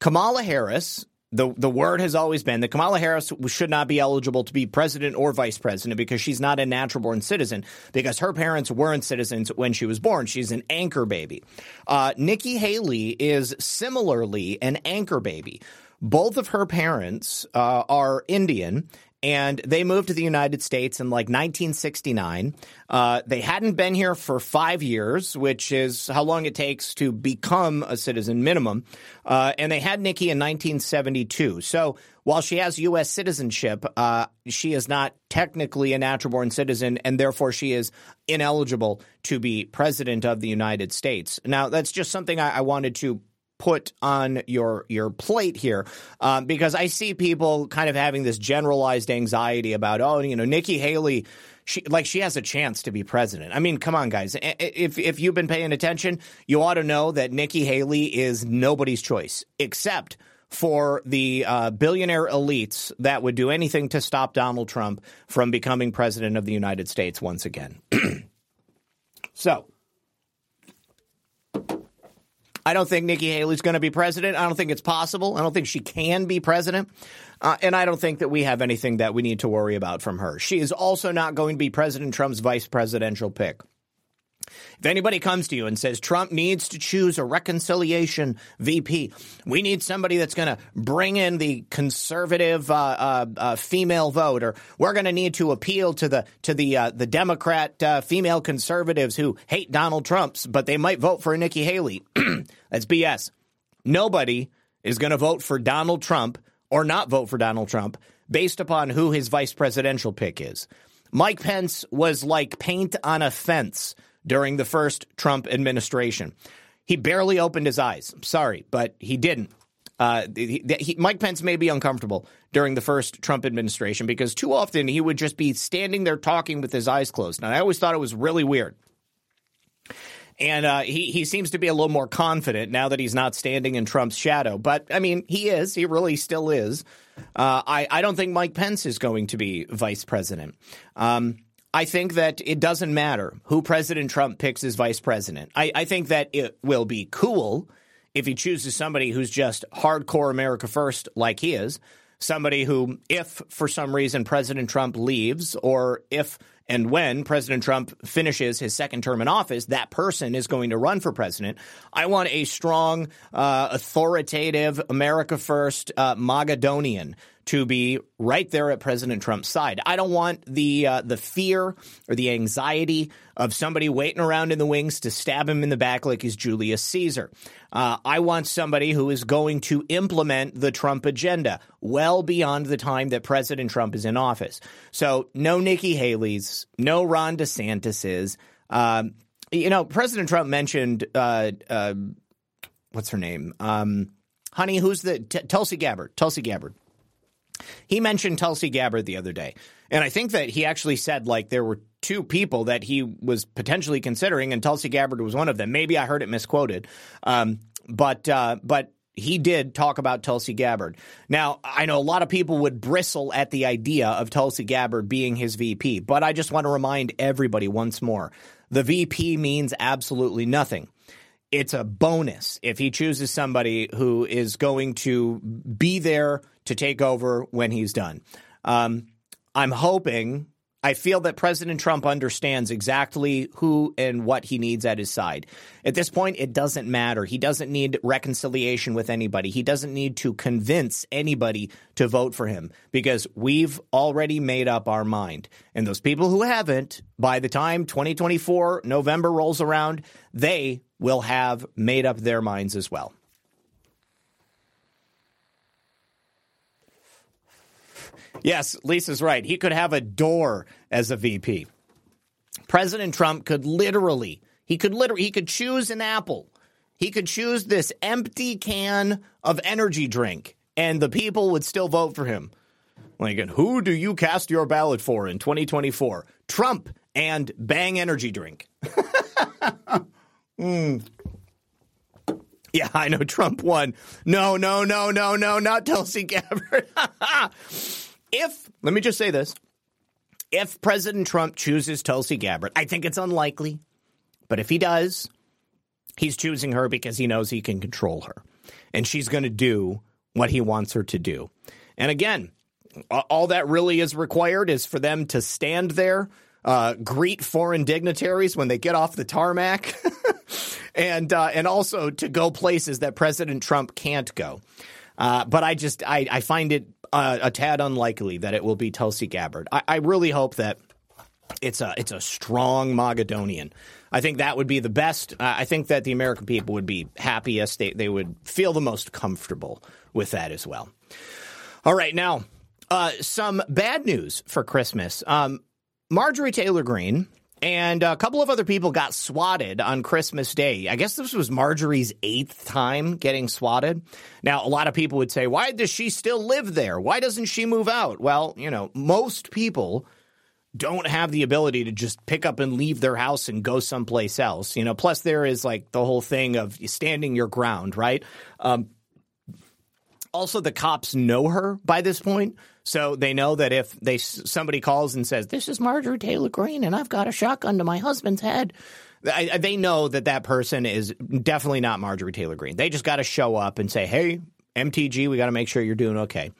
Kamala Harris the the word has always been that Kamala Harris should not be eligible to be president or vice president because she's not a natural born citizen because her parents weren't citizens when she was born. She's an anchor baby. Uh, Nikki Haley is similarly an anchor baby. Both of her parents uh, are Indian, and they moved to the United States in like 1969. Uh, they hadn't been here for five years, which is how long it takes to become a citizen minimum. Uh, and they had Nikki in 1972. So while she has U.S. citizenship, uh, she is not technically a natural born citizen, and therefore she is ineligible to be president of the United States. Now, that's just something I, I wanted to put on your your plate here um, because I see people kind of having this generalized anxiety about oh you know Nikki Haley she like she has a chance to be president. I mean, come on, guys. If if you've been paying attention, you ought to know that Nikki Haley is nobody's choice except for the uh, billionaire elites that would do anything to stop Donald Trump from becoming president of the United States once again. so I don't think Nikki Haley's going to be president. I don't think it's possible. I don't think she can be president. Uh, and I don't think that we have anything that we need to worry about from her. She is also not going to be President Trump's vice presidential pick. If anybody comes to you and says Trump needs to choose a reconciliation VP, we need somebody that's going to bring in the conservative uh, uh, uh, female vote, or we're going to need to appeal to the to the uh, the Democrat uh, female conservatives who hate Donald Trump's, but they might vote for a Nikki Haley. that's BS. Nobody is going to vote for Donald Trump or not vote for Donald Trump based upon who his vice presidential pick is. Mike Pence was like paint on a fence during the first Trump administration. He barely opened his eyes. Sorry, but he didn't. Uh, he, he, Mike Pence may be uncomfortable during the first Trump administration because too often he would just be standing there talking with his eyes closed. And I always thought it was really weird. And uh, he he seems to be a little more confident now that he's not standing in Trump's shadow. But I mean, he is. He really still is. Uh, I I don't think Mike Pence is going to be vice president. Um, I think that it doesn't matter who President Trump picks as vice president. I, I think that it will be cool if he chooses somebody who's just hardcore America first, like he is. Somebody who, if for some reason President Trump leaves, or if and when President Trump finishes his second term in office, that person is going to run for president. I want a strong, uh, authoritative, America first, uh, Magadonian to be right there at President Trump's side. I don't want the uh, the fear or the anxiety of somebody waiting around in the wings to stab him in the back like he's Julius Caesar. Uh, I want somebody who is going to implement the Trump agenda well beyond the time that President Trump is in office. So no Nikki Haley's, no Ron DeSantis's. Um, you know, President Trump mentioned uh, uh what's her name? Um, honey, who's the T- Tulsi Gabbard? Tulsi Gabbard. He mentioned Tulsi Gabbard the other day. And I think that he actually said like there were two people that he was potentially considering, and Tulsi Gabbard was one of them. Maybe I heard it misquoted. Um, but uh, but he did talk about Tulsi Gabbard. Now, I know a lot of people would bristle at the idea of Tulsi Gabbard being his VP, but I just want to remind everybody once more the VP means absolutely nothing it's a bonus if he chooses somebody who is going to be there to take over when he's done. Um, I'm hoping. I feel that President Trump understands exactly who and what he needs at his side. At this point, it doesn't matter. He doesn't need reconciliation with anybody. He doesn't need to convince anybody to vote for him because we've already made up our mind. And those people who haven't, by the time 2024 November rolls around, they will have made up their minds as well. Yes, Lisa's right. He could have a door as a VP. President Trump could literally, he could literally, he could choose an apple. He could choose this empty can of energy drink and the people would still vote for him. And who do you cast your ballot for in 2024? Trump and Bang Energy Drink. mm. Yeah, I know Trump won. No, no, no, no, no, not Tulsi Gabbard. if, let me just say this if President Trump chooses Tulsi Gabbard, I think it's unlikely, but if he does, he's choosing her because he knows he can control her and she's going to do what he wants her to do. And again, all that really is required is for them to stand there, uh, greet foreign dignitaries when they get off the tarmac, and uh, and also to go places that President Trump can't go. Uh, but I just I, I find it uh, a tad unlikely that it will be Tulsi Gabbard. I, I really hope that it's a it's a strong Mogadonian. I think that would be the best. Uh, I think that the American people would be happiest. They they would feel the most comfortable with that as well. All right, now uh, some bad news for Christmas. Um, Marjorie Taylor Greene and a couple of other people got swatted on Christmas Day. I guess this was Marjorie's eighth time getting swatted. Now, a lot of people would say, why does she still live there? Why doesn't she move out? Well, you know, most people don't have the ability to just pick up and leave their house and go someplace else. You know, plus there is like the whole thing of standing your ground, right? Um, also, the cops know her by this point. So they know that if they somebody calls and says, "This is Marjorie Taylor Greene, and I've got a shotgun to my husband's head," I, they know that that person is definitely not Marjorie Taylor Greene. They just got to show up and say, "Hey, MTG, we got to make sure you're doing okay."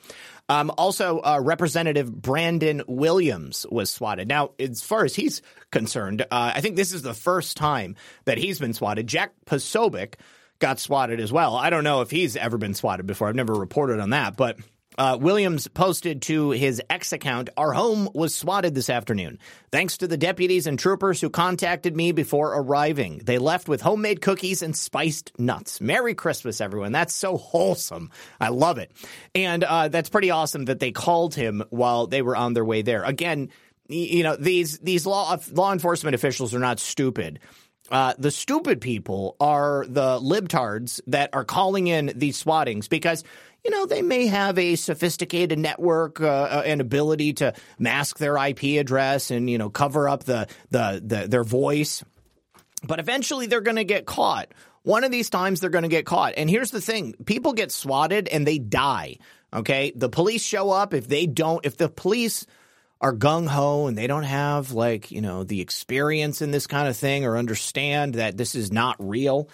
Um, also, uh, Representative Brandon Williams was swatted. Now, as far as he's concerned, uh, I think this is the first time that he's been swatted. Jack Posobiec got swatted as well. I don't know if he's ever been swatted before. I've never reported on that, but uh, Williams posted to his X account, Our home was swatted this afternoon. Thanks to the deputies and troopers who contacted me before arriving. They left with homemade cookies and spiced nuts. Merry Christmas, everyone. That's so wholesome. I love it. And uh, that's pretty awesome that they called him while they were on their way there. Again, you know, these, these law, law enforcement officials are not stupid. Uh, the stupid people are the libtards that are calling in these swattings because you know, they may have a sophisticated network uh, uh and ability to mask their IP address and you know cover up the the, the their voice, but eventually they're going to get caught. One of these times they're going to get caught. And here's the thing: people get swatted and they die. Okay, the police show up if they don't. If the police are gung ho and they don't have like you know the experience in this kind of thing or understand that this is not real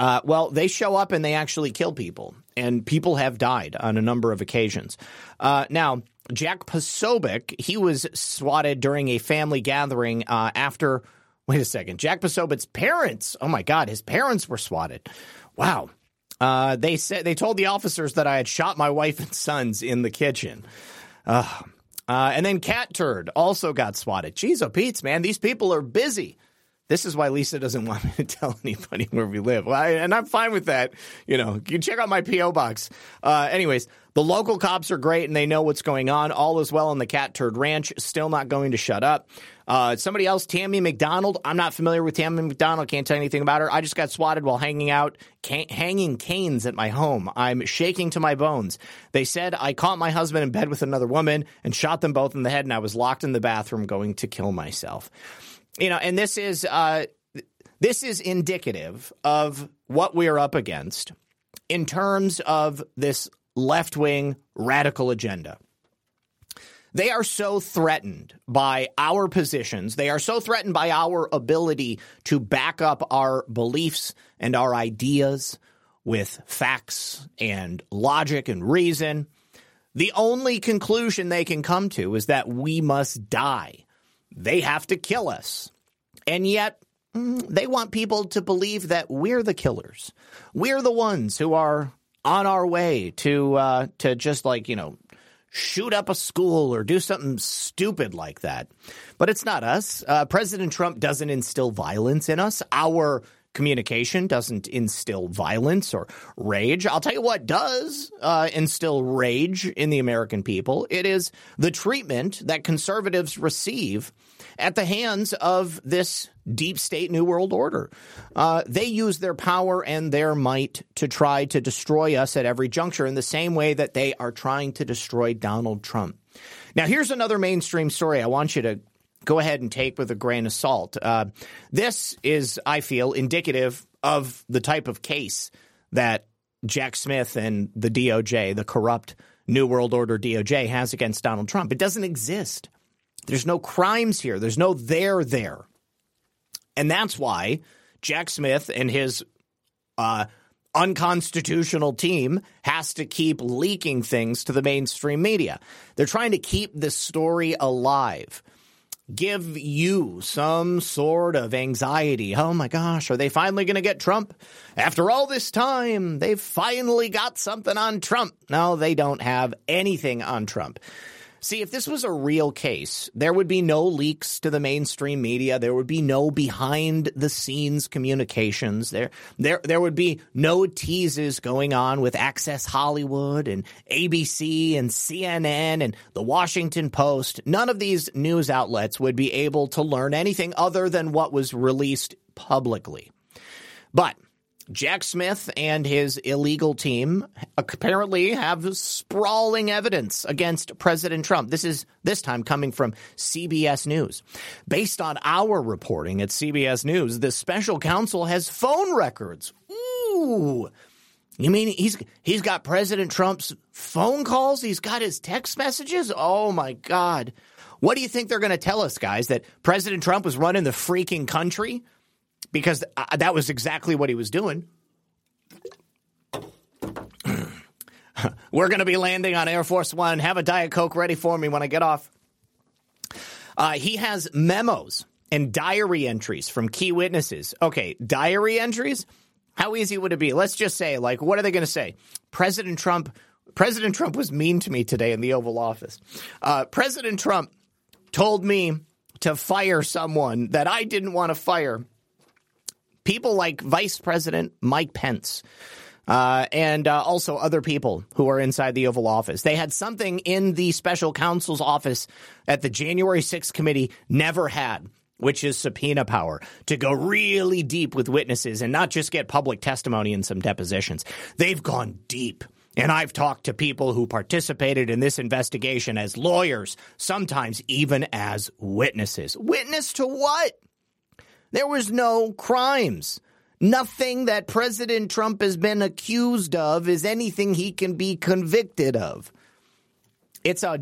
uh, well, they show up and they actually kill people, and people have died on a number of occasions. Uh, now, Jack Posobiec, he was swatted during a family gathering uh, after. Wait a second, Jack Posobiec's parents. Oh my God, his parents were swatted. Wow. Uh, they said they told the officers that I had shot my wife and sons in the kitchen. Uh, and then Cat Turd also got swatted. Jeez, oh Pete's, man, these people are busy. This is why Lisa doesn't want me to tell anybody where we live. Well, I, and I'm fine with that. You know, you check out my P.O. box. Uh, anyways, the local cops are great and they know what's going on. All is well in the Cat Turd Ranch. Still not going to shut up. Uh, somebody else, Tammy McDonald. I'm not familiar with Tammy McDonald. Can't tell anything about her. I just got swatted while hanging out, can- hanging canes at my home. I'm shaking to my bones. They said I caught my husband in bed with another woman and shot them both in the head, and I was locked in the bathroom going to kill myself you know, and this is uh, this is indicative of what we are up against in terms of this left wing radical agenda. They are so threatened by our positions. They are so threatened by our ability to back up our beliefs and our ideas with facts and logic and reason. The only conclusion they can come to is that we must die they have to kill us. And yet, mm, they want people to believe that we're the killers. We're the ones who are on our way to uh, to just like you know shoot up a school or do something stupid like that. But it's not us. Uh, President Trump doesn't instill violence in us. Our communication doesn't instill violence or rage. I'll tell you what does uh, instill rage in the American people. It is the treatment that conservatives receive at the hands of this deep state new world order. Uh, they use their power and their might to try to destroy us at every juncture in the same way that they are trying to destroy Donald Trump. Now, here's another mainstream story I want you to go ahead and take with a grain of salt. Uh, this is, I feel, indicative of the type of case that Jack Smith and the DOJ, the corrupt New World Order DOJ, has against Donald Trump. It doesn't exist. There's no crimes here. There's no there there. And that's why Jack Smith and his uh, unconstitutional team has to keep leaking things to the mainstream media. They're trying to keep this story alive. Give you some sort of anxiety. Oh my gosh, are they finally going to get Trump? After all this time, they've finally got something on Trump. No, they don't have anything on Trump. See, if this was a real case, there would be no leaks to the mainstream media. There would be no behind the scenes communications. There, there, there would be no teases going on with Access Hollywood and ABC and CNN and the Washington Post. None of these news outlets would be able to learn anything other than what was released publicly. But Jack Smith and his illegal team apparently have sprawling evidence against President Trump. This is this time coming from CBS News. Based on our reporting at CBS News, the special counsel has phone records. Ooh. You mean he's he's got President Trump's phone calls? He's got his text messages? Oh my god. What do you think they're going to tell us guys that President Trump was running the freaking country? Because uh, that was exactly what he was doing. We're going to be landing on Air Force One. Have a Diet Coke ready for me when I get off. Uh, he has memos and diary entries from key witnesses. Okay, diary entries? How easy would it be? Let's just say, like, what are they going to say? President Trump. President Trump was mean to me today in the Oval Office. Uh, President Trump told me to fire someone that I didn't want to fire people like Vice President Mike Pence. Uh, and uh, also other people who are inside the Oval Office. They had something in the special counsel's office at the January 6th committee never had, which is subpoena power to go really deep with witnesses and not just get public testimony and some depositions. They've gone deep. And I've talked to people who participated in this investigation as lawyers, sometimes even as witnesses. Witness to what? There was no crimes. Nothing that President Trump has been accused of is anything he can be convicted of. It's a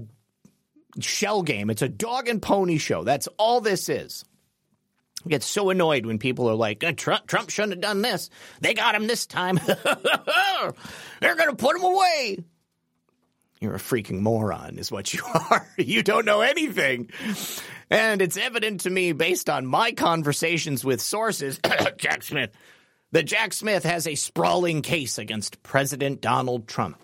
shell game. It's a dog and pony show. That's all this is. I get so annoyed when people are like, uh, Trump, Trump shouldn't have done this. They got him this time. They're going to put him away. You're a freaking moron, is what you are. you don't know anything. And it's evident to me, based on my conversations with sources, Jack Smith, that Jack Smith has a sprawling case against President Donald Trump.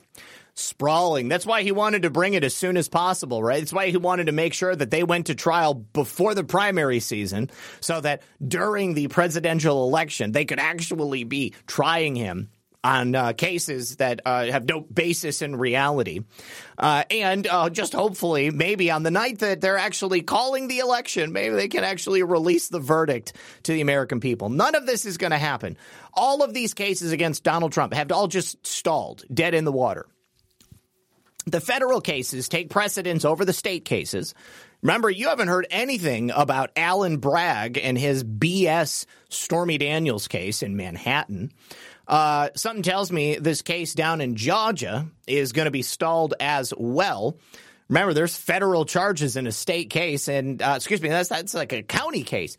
Sprawling. That's why he wanted to bring it as soon as possible, right? That's why he wanted to make sure that they went to trial before the primary season so that during the presidential election, they could actually be trying him on uh, cases that uh, have no basis in reality. Uh, and uh, just hopefully, maybe on the night that they're actually calling the election, maybe they can actually release the verdict to the American people. None of this is going to happen. All of these cases against Donald Trump have all just stalled, dead in the water. The federal cases take precedence over the state cases. Remember, you haven't heard anything about Alvin Bragg and his BS Stormy Daniels case in Manhattan. Uh, something tells me this case down in Georgia is going to be stalled as well. Remember, there's federal charges in a state case, and uh, excuse me, that's that's like a county case.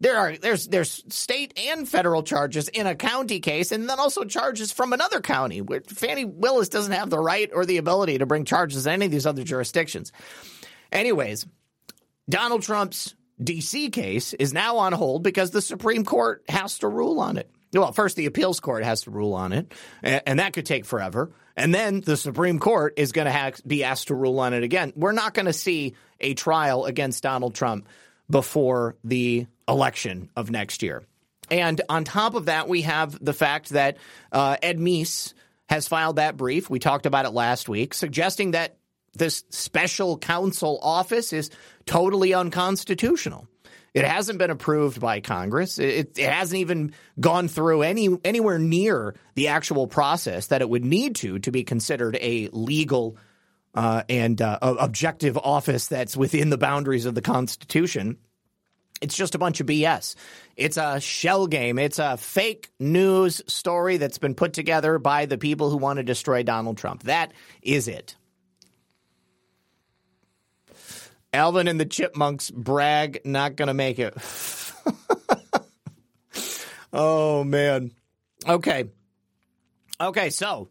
There are there's there's state and federal charges in a county case, and then also charges from another county. Where Fani Willis doesn't have the right or the ability to bring charges in any of these other jurisdictions. Anyways, Donald Trump's D.C. case is now on hold because the Supreme Court has to rule on it. Well, first the appeals court has to rule on it, and, that could take forever. And then the Supreme Court is going to be asked to rule on it again. We're not going to see a trial against Donald Trump before the election of next year. And on top of that, we have the fact that uh, Ed Meese has filed that brief. We talked about it last week, suggesting that this special counsel office is totally unconstitutional. It hasn't been approved by Congress. It, it, hasn't even gone through any anywhere near the actual process that it would need to to be considered a legal uh, and uh, objective office that's within the boundaries of the Constitution. It's just a bunch of BS. It's a shell game. It's a fake news story that's been put together by the people who want to destroy Donald Trump. That is it. Alvin and the Chipmunks brag, not to make it. oh, man. Okay. Okay, so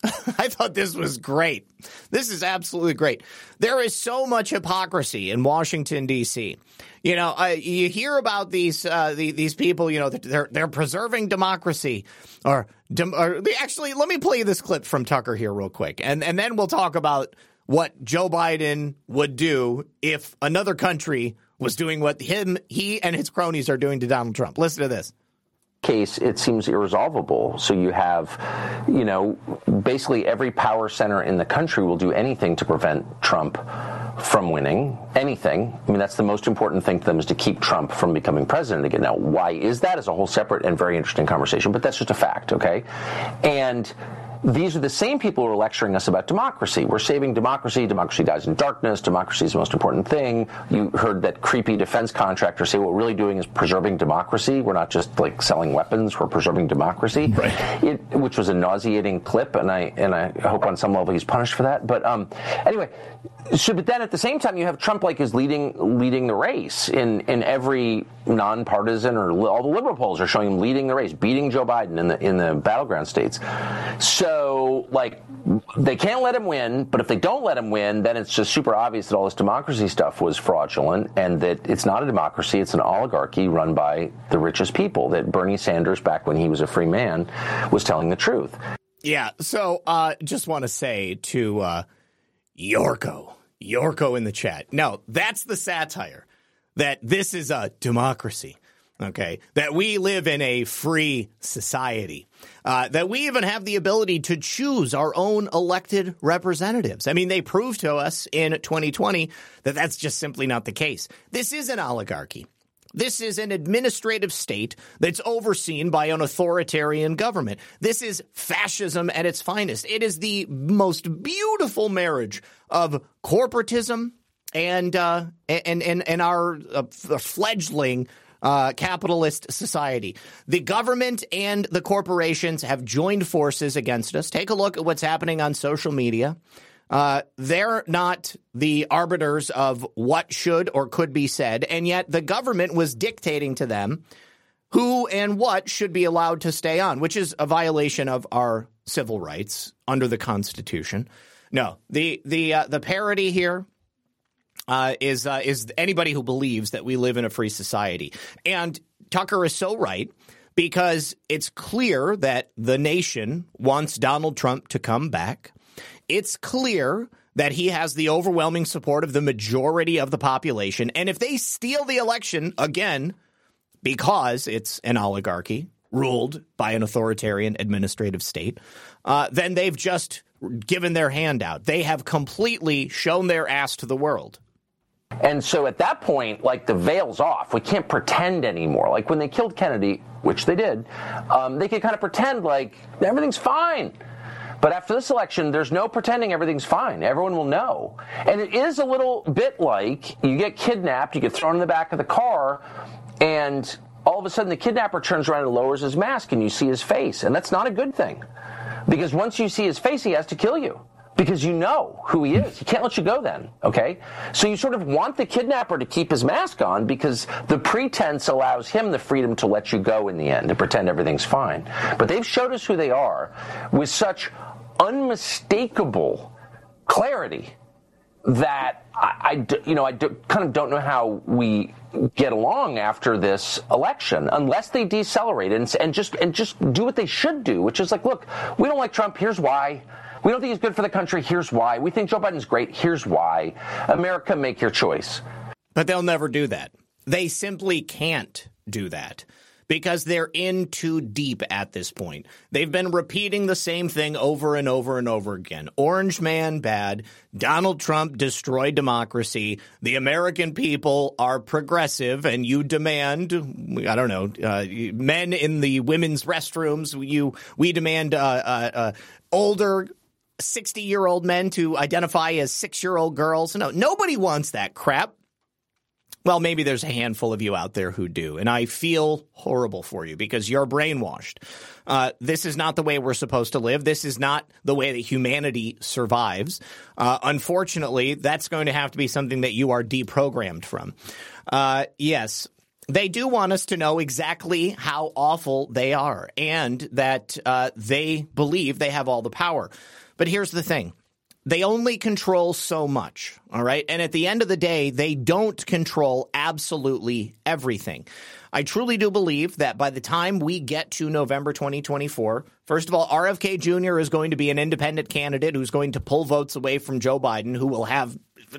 I thought this was great. This is absolutely great. There is so much hypocrisy in Washington D.C. You know, you hear about these uh, the, these people. You know, they're they're preserving democracy, or, or actually, let me play this clip from Tucker here real quick, and and then we'll talk about what Joe Biden would do if another country was doing what him he and his cronies are doing to Donald Trump. Listen to this case, it seems irresolvable. So you have, you know, basically every power center in the country will do anything to prevent Trump from winning anything. I mean, that's the most important thing to them is to keep Trump from becoming president again. Now, why is that? Is a whole separate and very interesting conversation, but that's just a fact, okay? And these are the same people who are lecturing us about democracy. We're saving democracy. Democracy dies in darkness. Democracy is the most important thing. You heard that creepy defense contractor say what we're really doing is preserving democracy. We're not just like selling weapons. We're preserving democracy, right. it, which was a nauseating clip, and I and I hope on some level he's punished for that. But um, anyway, so but then at the same time you have Trump like is leading leading the race in in every nonpartisan or all the liberal polls are showing him leading the race, beating Joe Biden in the in the battleground states. So like they can't let him win, but if they don't let him win, then it's just super obvious that all this democracy stuff was fraudulent and that it's not a democracy, it's an oligarchy run by the richest people. That Bernie Sanders, back when he was a free man, was telling the truth. Yeah. So uh, just want to say to uh, Yorko, Yorko in the chat. No, that's the satire that this is a democracy. Okay, that we live in a free society, uh, that we even have the ability to choose our own elected representatives. I mean, they proved to us in 2020 that that's just simply not the case. This is an oligarchy. This is an administrative state that's overseen by an authoritarian government. This is fascism at its finest. It is the most beautiful marriage of corporatism and uh, and and and our uh, fledgling uh, capitalist society. The government and the corporations have joined forces against us. Take a look at what's happening on social media. Uh, they're not the arbiters of what should or could be said, and yet the government was dictating to them who and what should be allowed to stay on, which is a violation of our civil rights under the Constitution. No, the the uh, the parody here uh, is uh, is anybody who believes that we live in a free society. And Tucker is so right because it's clear that the nation wants Donald Trump to come back. It's clear that he has the overwhelming support of the majority of the population. And if they steal the election again, because it's an oligarchy ruled by an authoritarian administrative state, uh, then they've just given their hand out. They have completely shown their ass to the world. And so at that point, like the veil's off. We can't pretend anymore. Like when they killed Kennedy, which they did, um, they could kind of pretend like everything's fine. But after this election, there's no pretending everything's fine. Everyone will know. And it is a little bit like you get kidnapped, you get thrown in the back of the car, and all of a sudden the kidnapper turns around and lowers his mask and you see his face. And that's not a good thing. Because once you see his face, he has to kill you because you know who he is. He can't let you go then, okay? So you sort of want the kidnapper to keep his mask on because the pretense allows him the freedom to let you go in the end, to pretend everything's fine. But they've showed us who they are with such unmistakable clarity that I, I you know, I do, kind of don't know how we get along after this election unless they decelerate and, and just and just do what they should do, which is like, look, we don't like Trump. Here's why. We don't think he's good for the country. Here's why. We think Joe Biden's great. Here's why. America, make your choice. But they'll never do that. They simply can't do that because they're in too deep at this point. They've been repeating the same thing over and over and over again. Orange man bad. Donald Trump destroyed democracy. The American people are progressive and you demand, I don't know, uh, men in the women's restrooms. You, we demand uh, uh, uh older 60 year old men to identify as six year old girls. No, nobody wants that crap. Well, maybe there's a handful of you out there who do, and I feel horrible for you because you're brainwashed. Uh, this is not the way we're supposed to live. This is not the way that humanity survives. Uh, unfortunately, that's going to have to be something that you are deprogrammed from. Uh, yes, they do want us to know exactly how awful they are and that uh, they believe they have all the power. But here's the thing they only control so much, all right? And at the end of the day, they don't control absolutely everything. I truly do believe that by the time we get to November 2024, first of all, RFK Jr. is going to be an independent candidate who's going to pull votes away from Joe Biden, who will have uh,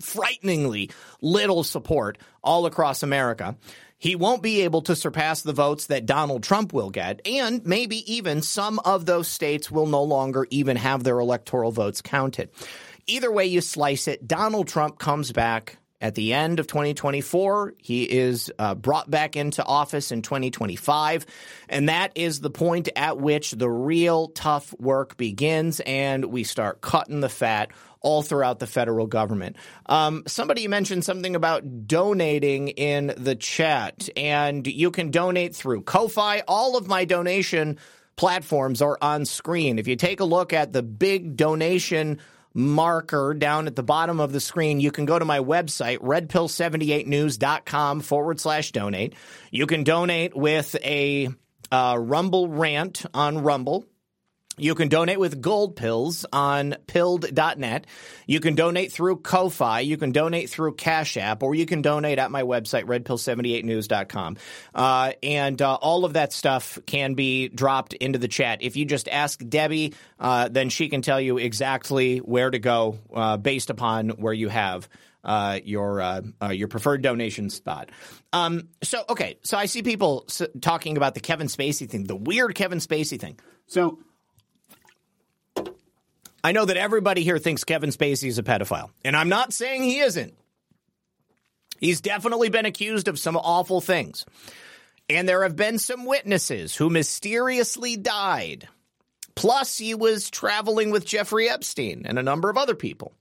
frighteningly little support all across America he won't be able to surpass the votes that Donald Trump will get, and maybe even some of those states will no longer even have their electoral votes counted. Either way you slice it, Donald Trump comes back at the end of 2024. He is uh, brought back into office in 2025. And that is the point at which the real tough work begins and we start cutting the fat all throughout the federal government. Um, somebody mentioned something about donating in the chat, and you can donate through Ko-fi. All of my donation platforms are on screen. If you take a look at the big donation marker down at the bottom of the screen, you can go to my website, redpill78news.com forward slash donate. You can donate with a uh, Rumble rant on Rumble. You can donate with gold pills on pilled.net. You can donate through Ko-Fi. You can donate through Cash App, or you can donate at my website, redpill78news.com. Uh, and uh, all of that stuff can be dropped into the chat. If you just ask Debbie, uh, then she can tell you exactly where to go uh, based upon where you have. Uh, your uh, uh, your preferred donation spot. Um, so okay, so I see people s- talking about the Kevin Spacey thing, the weird Kevin Spacey thing. So I know that everybody here thinks Kevin Spacey is a pedophile, and I'm not saying he isn't. He's definitely been accused of some awful things. And there have been some witnesses who mysteriously died. Plus, he was traveling with Jeffrey Epstein and a number of other people.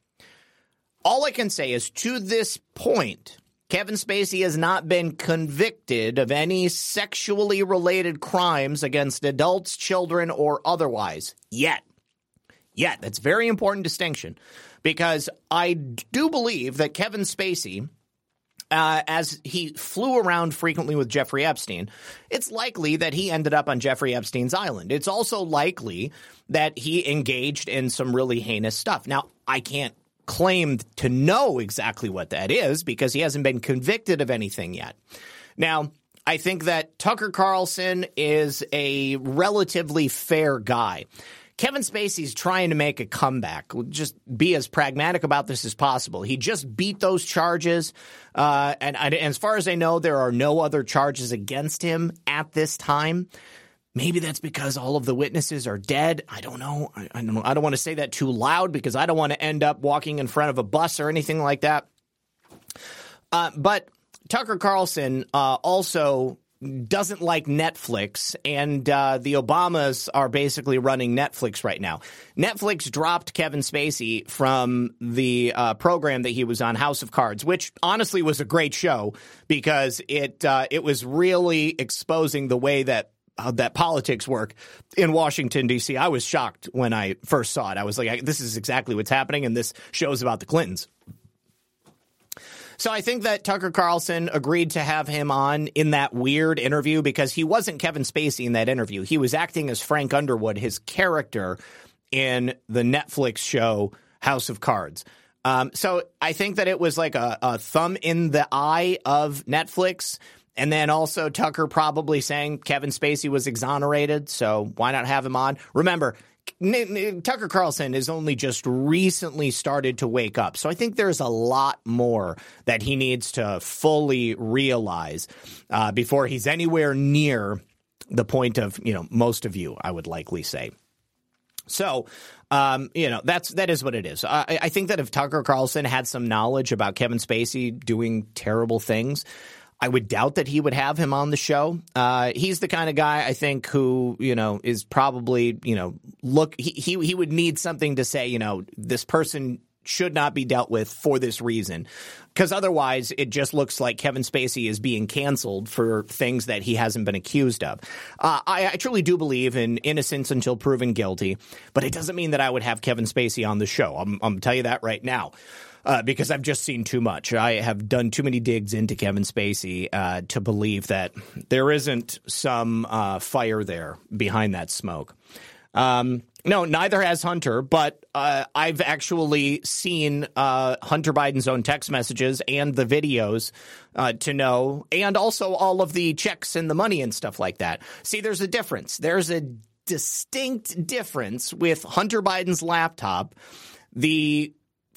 All I can say is to this point, Kevin Spacey has not been convicted of any sexually related crimes against adults, children, or otherwise yet yet. That's very important distinction because I do believe that Kevin Spacey, uh, as he flew around frequently with Jeffrey Epstein, it's likely that he ended up on Jeffrey Epstein's island. It's also likely that he engaged in some really heinous stuff. Now, I can't claim to know exactly what that is because he hasn't been convicted of anything yet. Now, I think that Tucker Carlson is a relatively fair guy. Kevin Spacey's trying to make a comeback. Just be as pragmatic about this as possible. He just beat those charges, uh, and, and as far as I know, there are no other charges against him at this time. Maybe that's because all of the witnesses are dead. I don't know. I, I don't. I don't want to say that too loud because I don't want to end up walking in front of a bus or anything like that. Uh, but Tucker Carlson uh, also doesn't like Netflix, and uh, the Obamas are basically running Netflix right now. Netflix dropped Kevin Spacey from the uh, program that he was on, House of Cards, which honestly was a great show because it uh, it was really exposing the way that uh, that politics work in Washington D.C. I was shocked when I first saw it. I was like, "This is exactly what's happening," and this show's about the Clintons. So I think that Tucker Carlson agreed to have him on in that weird interview because he wasn't Kevin Spacey in that interview. He was acting as Frank Underwood, his character in the Netflix show House of Cards. Um, so I think that it was like a, a thumb in the eye of Netflix. And then also Tucker probably saying Kevin Spacey was exonerated. So why not have him on? Remember, Tucker Carlson has only just recently started to wake up. So I think there's a lot more that he needs to fully realize uh, before he's anywhere near the point of, you know, most of you, I would likely say. So, um, you know, that's that is what it is. I, I think that if Tucker Carlson had some knowledge about Kevin Spacey doing terrible things, I would doubt that he would have him on the show. Uh, he's the kind of guy I think who you know is probably you know look he, he he would need something to say you know this person should not be dealt with for this reason. Because otherwise, it just looks like Kevin Spacey is being canceled for things that he hasn't been accused of. Uh, I, I, truly do believe in innocence until proven guilty, but it doesn't mean that I would have Kevin Spacey on the show. I'm, I'm tell you that right now uh, because I've just seen too much. I have done too many digs into Kevin Spacey uh, to believe that there isn't some uh, fire there behind that smoke. Um, no, neither has Hunter, but uh, I've actually seen uh, Hunter Biden's own text messages and the videos uh, to know, and also all of the checks and the money and stuff like that. See, there's a difference. There's a distinct difference with Hunter Biden's laptop. The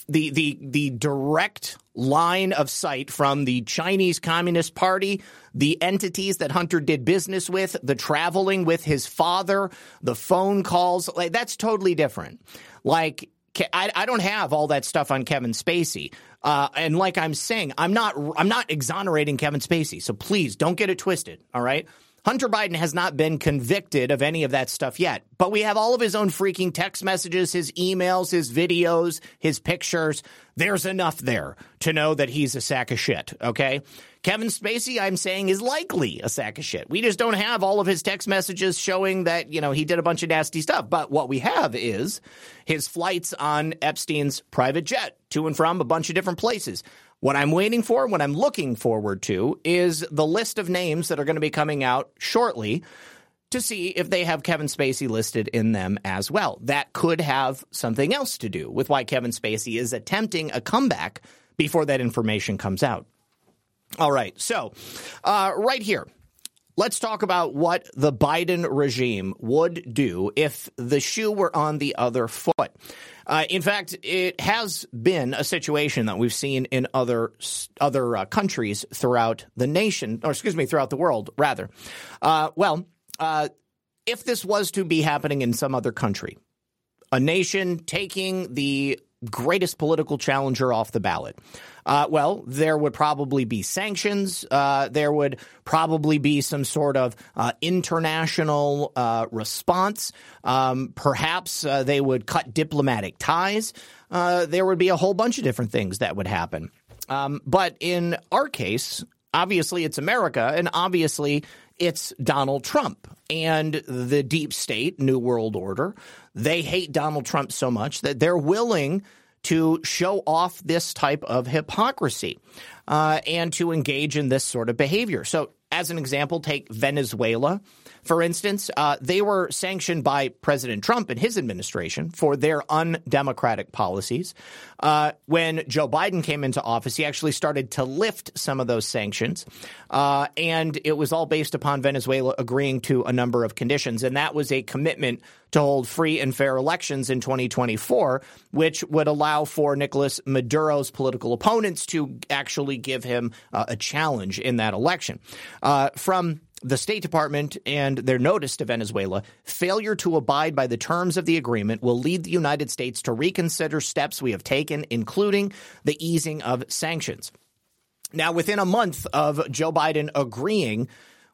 the the the direct line of sight from the Chinese Communist Party, the entities that Hunter did business with, the traveling with his father, the phone calls, like that's totally different. Like I, I don't have all that stuff on Kevin Spacey. Uh, and like I'm saying, I'm not I'm not exonerating Kevin Spacey. So please don't get it twisted. All right. Hunter Biden has not been convicted of any of that stuff yet, but we have all of his own freaking text messages, his emails, his videos, his pictures. There's enough there to know that he's a sack of shit, okay? Kevin Spacey, I'm saying, is likely a sack of shit. We just don't have all of his text messages showing that, you know, he did a bunch of nasty stuff. But what we have is his flights on Epstein's private jet to and from a bunch of different places. What I'm waiting for, what I'm looking forward to, is the list of names that are going to be coming out shortly to see if they have Kevin Spacey listed in them as well. That could have something else to do with why Kevin Spacey is attempting a comeback before that information comes out. All right, so uh, right here, let's talk about what the Biden regime would do if the shoe were on the other foot. Uh, in fact, it has been a situation that we've seen in other other uh, countries throughout the nation, or excuse me, throughout the world, rather. Uh, well, uh, if this was to be happening in some other country, a nation taking the greatest political challenger off the ballot. Uh, well, there would probably be sanctions. Uh, there would probably be some sort of uh, international uh, response. Um, perhaps uh, they would cut diplomatic ties. Uh, there would be a whole bunch of different things that would happen. Um, but in our case, obviously it's America, and obviously it's Donald Trump and the deep state, New World Order. They hate Donald Trump so much that they're willing to show off this type of hypocrisy uh, and to engage in this sort of behavior. So, as an example, take Venezuela. For instance, uh, they were sanctioned by President Trump and his administration for their undemocratic policies. Uh, when Joe Biden came into office, he actually started to lift some of those sanctions. Uh, and it was all based upon Venezuela agreeing to a number of conditions. And that was a commitment to hold free and fair elections in 2024, which would allow for Nicolas Maduro's political opponents to actually give him uh, a challenge in that election. Uh, from the State Department and their notice to Venezuela, failure to abide by the terms of the agreement will lead the United States to reconsider steps we have taken, including the easing of sanctions. Now, within a month of Joe Biden agreeing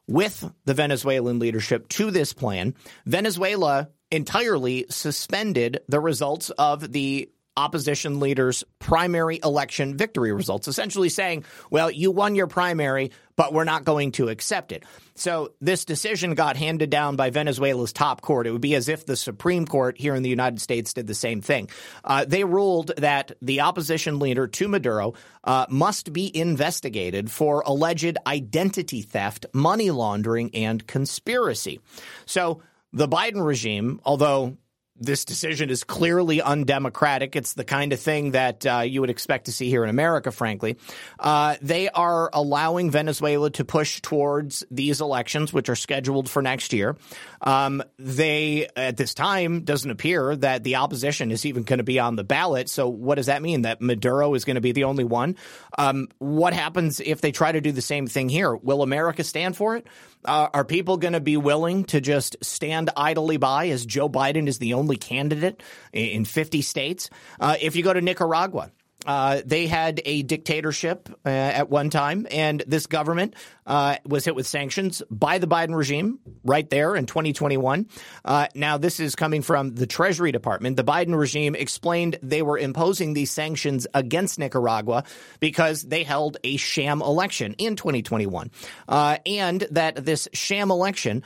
with the Venezuelan leadership to this plan, Venezuela entirely suspended the results of the opposition leader's primary election victory results, essentially saying, well, you won your primary, but we're not going to accept it. So this decision got handed down by Venezuela's top court. It would be as if the Supreme Court here in the United States did the same thing. Uh, they ruled that the opposition leader to Maduro uh, must be investigated for alleged identity theft, money laundering, and conspiracy. So the Biden regime, although this decision is clearly undemocratic. It's the kind of thing that uh, you would expect to see here in America, frankly. Uh, they are allowing Venezuela to push towards these elections, which are scheduled for next year. Um, they, at this time, doesn't appear that the opposition is even going to be on the ballot. So, what does that mean? That Maduro is going to be the only one? Um, what happens if they try to do the same thing here? Will America stand for it? Uh, are people going to be willing to just stand idly by as Joe Biden is the only candidate in 50 states? Uh, if you go to Nicaragua, Uh, they had a dictatorship uh, at one time, and this government uh, was hit with sanctions by the Biden regime right there in 2021. Uh, now, this is coming from the Treasury Department. The Biden regime explained they were imposing these sanctions against Nicaragua because they held a sham election in 2021, uh, and that this sham election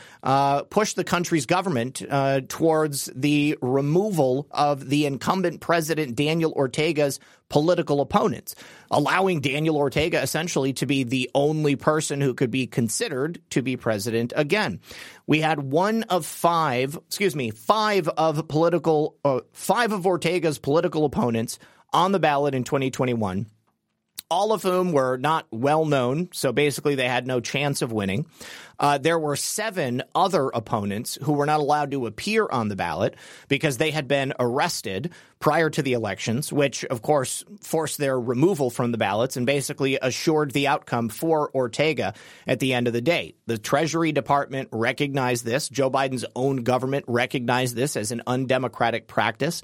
pushed the country's government towards the removal of the incumbent president Daniel Ortega's political opponents, allowing Daniel Ortega essentially to be the only person who could be considered to be president again. We had one of five, excuse me, five of political, uh, five of Ortega's political opponents on the ballot in 2021 all of whom were not well known. So basically, they had no chance of winning. Uh, there were seven other opponents who were not allowed to appear on the ballot because they had been arrested prior to the elections, which of course forced their removal from the ballots and basically assured the outcome for Ortega at the end of the day. The Treasury Department recognized this. Joe Biden's own government recognized this as an undemocratic practice.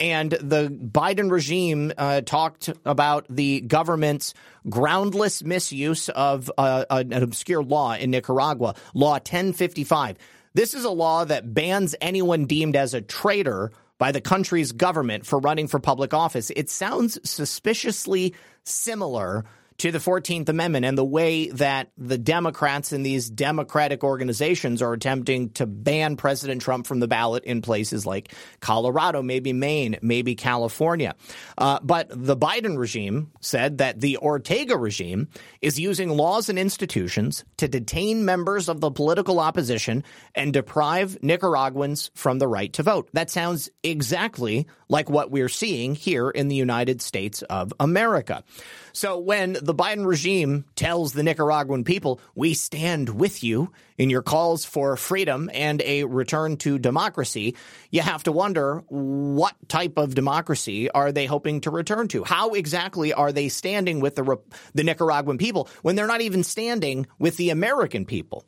And the Biden regime uh, talked about the government's groundless misuse of uh, an obscure law in Nicaragua, Law 1055. This is a law that bans anyone deemed as a traitor by the country's government for running for public office. It sounds suspiciously similar to the 14th Amendment and the way that the Democrats and these Democratic organizations are attempting to ban President Trump from the ballot in places like Colorado, maybe Maine, maybe California. Uh, but the Biden regime said that the Ortega regime is using laws and institutions to detain members of the political opposition and deprive Nicaraguans from the right to vote. That sounds exactly like what we're seeing here in the United States of America. So when the Biden regime tells the Nicaraguan people, we stand with you in your calls for freedom and a return to democracy, you have to wonder what type of democracy are they hoping to return to? How exactly are they standing with the, the Nicaraguan people when they're not even standing with the American people?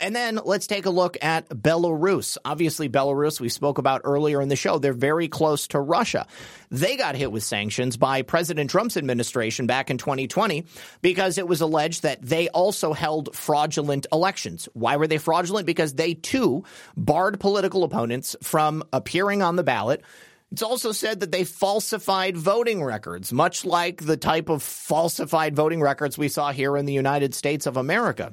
And then let's take a look at Belarus. Obviously, Belarus, we spoke about earlier in the show, they're very close to Russia. They got hit with sanctions by President Trump's administration back in 2020 because it was alleged that they also held fraudulent elections. Why were they fraudulent? Because they too barred political opponents from appearing on the ballot. It's also said that they falsified voting records, much like the type of falsified voting records we saw here in the United States of America.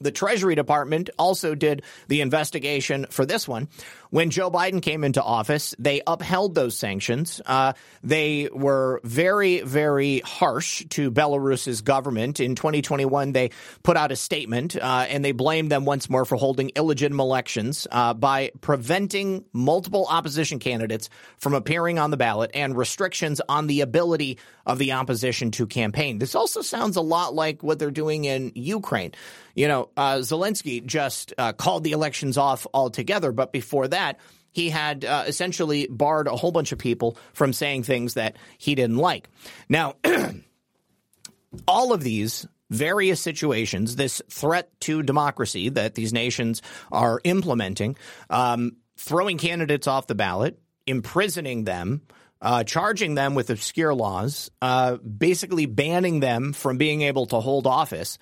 The Treasury Department also did the investigation for this one. When Joe Biden came into office, they upheld those sanctions. Uh, they were very, very harsh to Belarus's government. In 2021, they put out a statement uh, and they blamed them once more for holding illegitimate elections uh, by preventing multiple opposition candidates from appearing on the ballot and restrictions on the ability of the opposition to campaign. This also sounds a lot like what they're doing in Ukraine. You know, uh, Zelensky just uh, called the elections off altogether, but before that, he had uh, essentially barred a whole bunch of people from saying things that he didn't like. Now, all of these various situations, this threat to democracy that these nations are implementing, um, throwing candidates off the ballot, imprisoning them, uh, charging them with obscure laws, uh, basically banning them from being able to hold office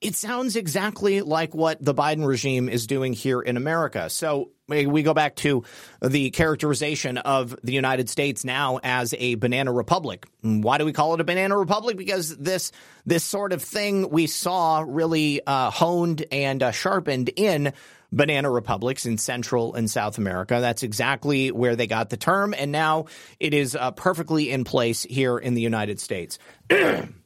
it sounds exactly like what the Biden regime is doing here in America. So we go back to the characterization of the United States now as a banana republic. Why do we call it a banana republic? Because this this sort of thing we saw really uh, honed and uh, sharpened in banana republics in Central and South America. That's exactly where they got the term, and now it is uh, perfectly in place here in the United States.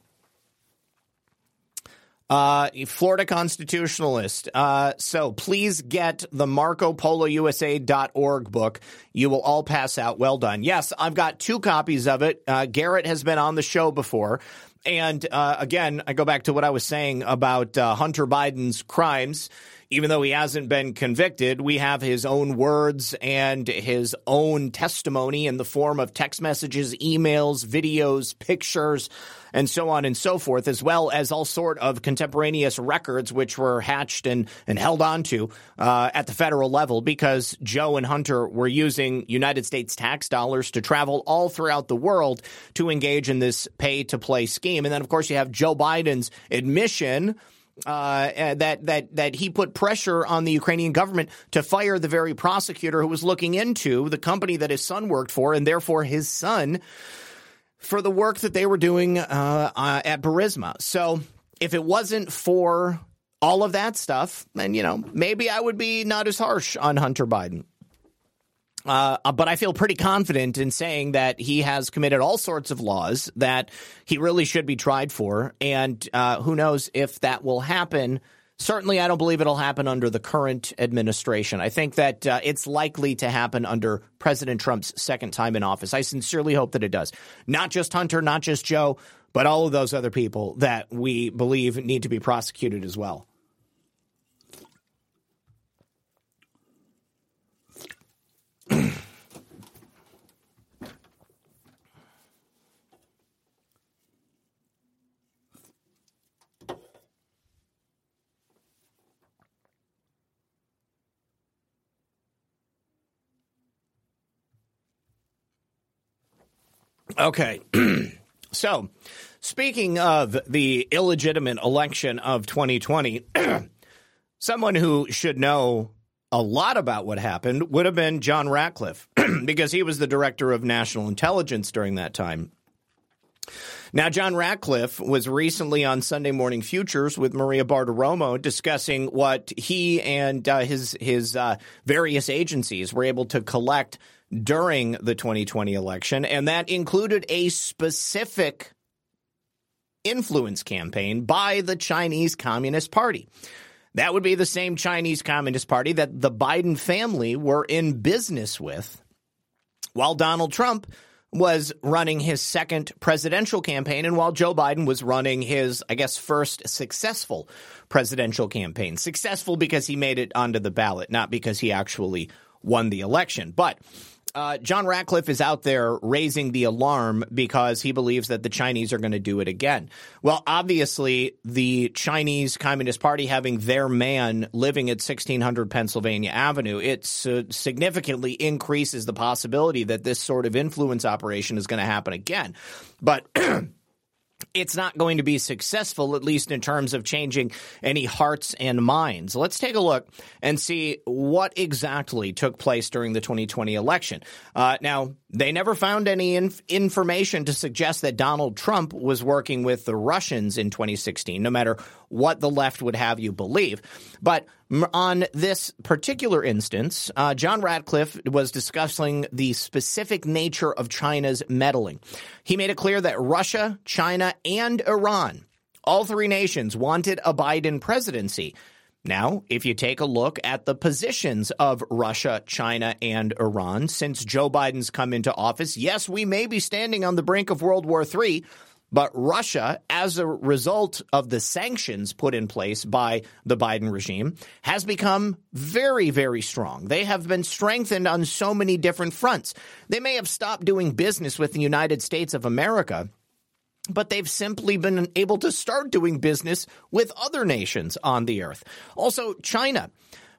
Uh, Florida constitutionalist. Uh, so please get the MarcoPoloUSA.org book. You will all pass out. Well done. Yes, I've got two copies of it. Uh, Garrett has been on the show before. And uh, again, I go back to what I was saying about uh, Hunter Biden's crimes even though he hasn't been convicted, we have his own words and his own testimony in the form of text messages, emails, videos, pictures, and so on and so forth, as well as all sort of contemporaneous records which were hatched and, and held onto uh, at the federal level because Joe and Hunter were using United States tax dollars to travel all throughout the world to engage in this pay to play scheme. And then, of course, you have Joe Biden's admission uh, that that that he put pressure on the Ukrainian government to fire the very prosecutor who was looking into the company that his son worked for, and therefore his son for the work that they were doing uh, uh, at Burisma. So if it wasn't for all of that stuff, then you know maybe I would be not as harsh on Hunter Biden. Uh, uh, but I feel pretty confident in saying that he has committed all sorts of laws that he really should be tried for. And uh, who knows if that will happen. Certainly, I don't believe it'll happen under the current administration. I think that uh, it's likely to happen under President Trump's second time in office. I sincerely hope that it does. Not just Hunter, not just Joe, but all of those other people that we believe need to be prosecuted as well. Okay. so, speaking of the illegitimate election of 2020, someone who should know a lot about what happened would have been John Ratcliffe, because he was the director of national intelligence during that time. Now, John Ratcliffe was recently on Sunday Morning Futures with Maria Bartiromo discussing what he and uh, his his uh, various agencies were able to collect during the 2020 election, and that included a specific influence campaign by the Chinese Communist Party. That would be the same Chinese Communist Party that the Biden family were in business with while Donald Trump was running his second presidential campaign and while Joe Biden was running his, I guess, first successful presidential campaign. Successful because he made it onto the ballot, not because he actually won the election. But uh, John Ratcliffe is out there raising the alarm because he believes that the Chinese are going to do it again. Well, obviously, the Chinese Communist Party having their man living at 1600 Pennsylvania Avenue, it uh, significantly increases the possibility that this sort of influence operation is going to happen again. But it's not going to be successful, at least in terms of changing any hearts and minds. Let's take a look and see what exactly took place during the 2020 election. Uh, now, they never found any inf- information to suggest that Donald Trump was working with the Russians in 2016, no matter what the left would have you believe. But on this particular instance, uh, John Ratcliffe was discussing the specific nature of China's meddling. He made it clear that Russia, China, and Iran, all three nations, wanted a Biden presidency. Now, if you take a look at the positions of Russia, China, and Iran since Joe Biden's come into office, yes, we may be standing on the brink of World War III, but Russia, as a result of the sanctions put in place by the Biden regime, has become very, very strong. They have been strengthened on so many different fronts. They may have stopped doing business with the United States of America but they've simply been able to start doing business with other nations on the earth. Also, China.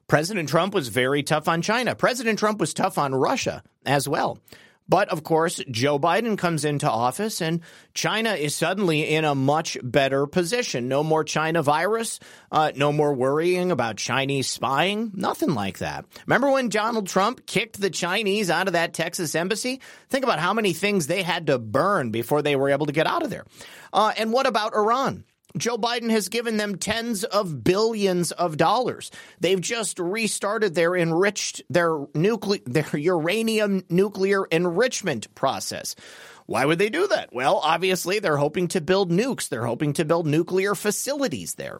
President Trump was very tough on China. President Trump was tough on Russia as well. But of course, Joe Biden comes into office and China is suddenly in a much better position. No more China virus, uh, no more worrying about Chinese spying, nothing like that. Remember when Donald Trump kicked the Chinese out of that Texas embassy? Think about how many things they had to burn before they were able to get out of there. Uh, and what about Iran? Joe Biden has given them tens of billions of dollars. They've just restarted their enriched their nuclear their uranium nuclear enrichment process. Why would they do that? Well, obviously they're hoping to build nukes. They're hoping to build nuclear facilities there.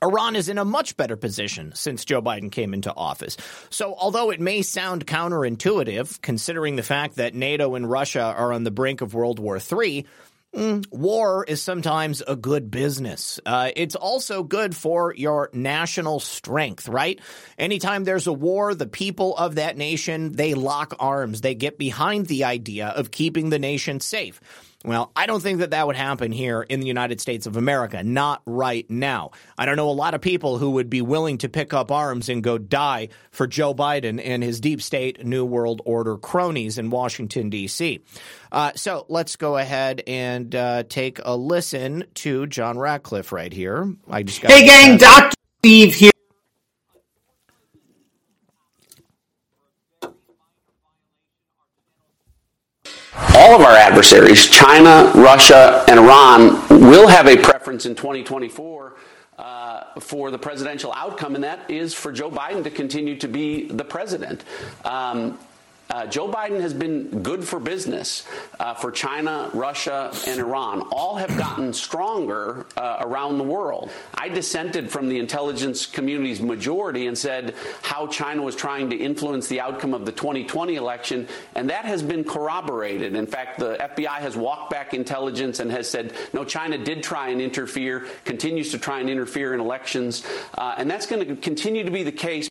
Iran is in a much better position since Joe Biden came into office. So, although it may sound counterintuitive, considering the fact that NATO and Russia are on the brink of World War III, Mm, war is sometimes a good business. Uh, it's also good for your national strength, right? Anytime there's a war, the people of that nation, they lock arms. They get behind the idea of keeping the nation safe. Well, I don't think that that would happen here in the United States of America, not right now. I don't know a lot of people who would be willing to pick up arms and go die for Joe Biden and his deep state New World Order cronies in Washington, D.C. Uh, so let's go ahead and uh, take a listen to John Ratcliffe right here. I just got hey, gang, Dr. Steve here. All of our adversaries, China, Russia, and Iran, will have a preference in 2024 uh, for the presidential outcome, and that is for Joe Biden to continue to be the president. Um, uh, Joe Biden has been good for business uh, for China, Russia, and Iran. All have gotten stronger uh, around the world. I dissented from the intelligence community's majority and said how China was trying to influence the outcome of the 2020 election, and that has been corroborated. In fact, the FBI has walked back intelligence and has said, no, China did try and interfere, continues to try and interfere in elections, uh, and that's going to continue to be the case.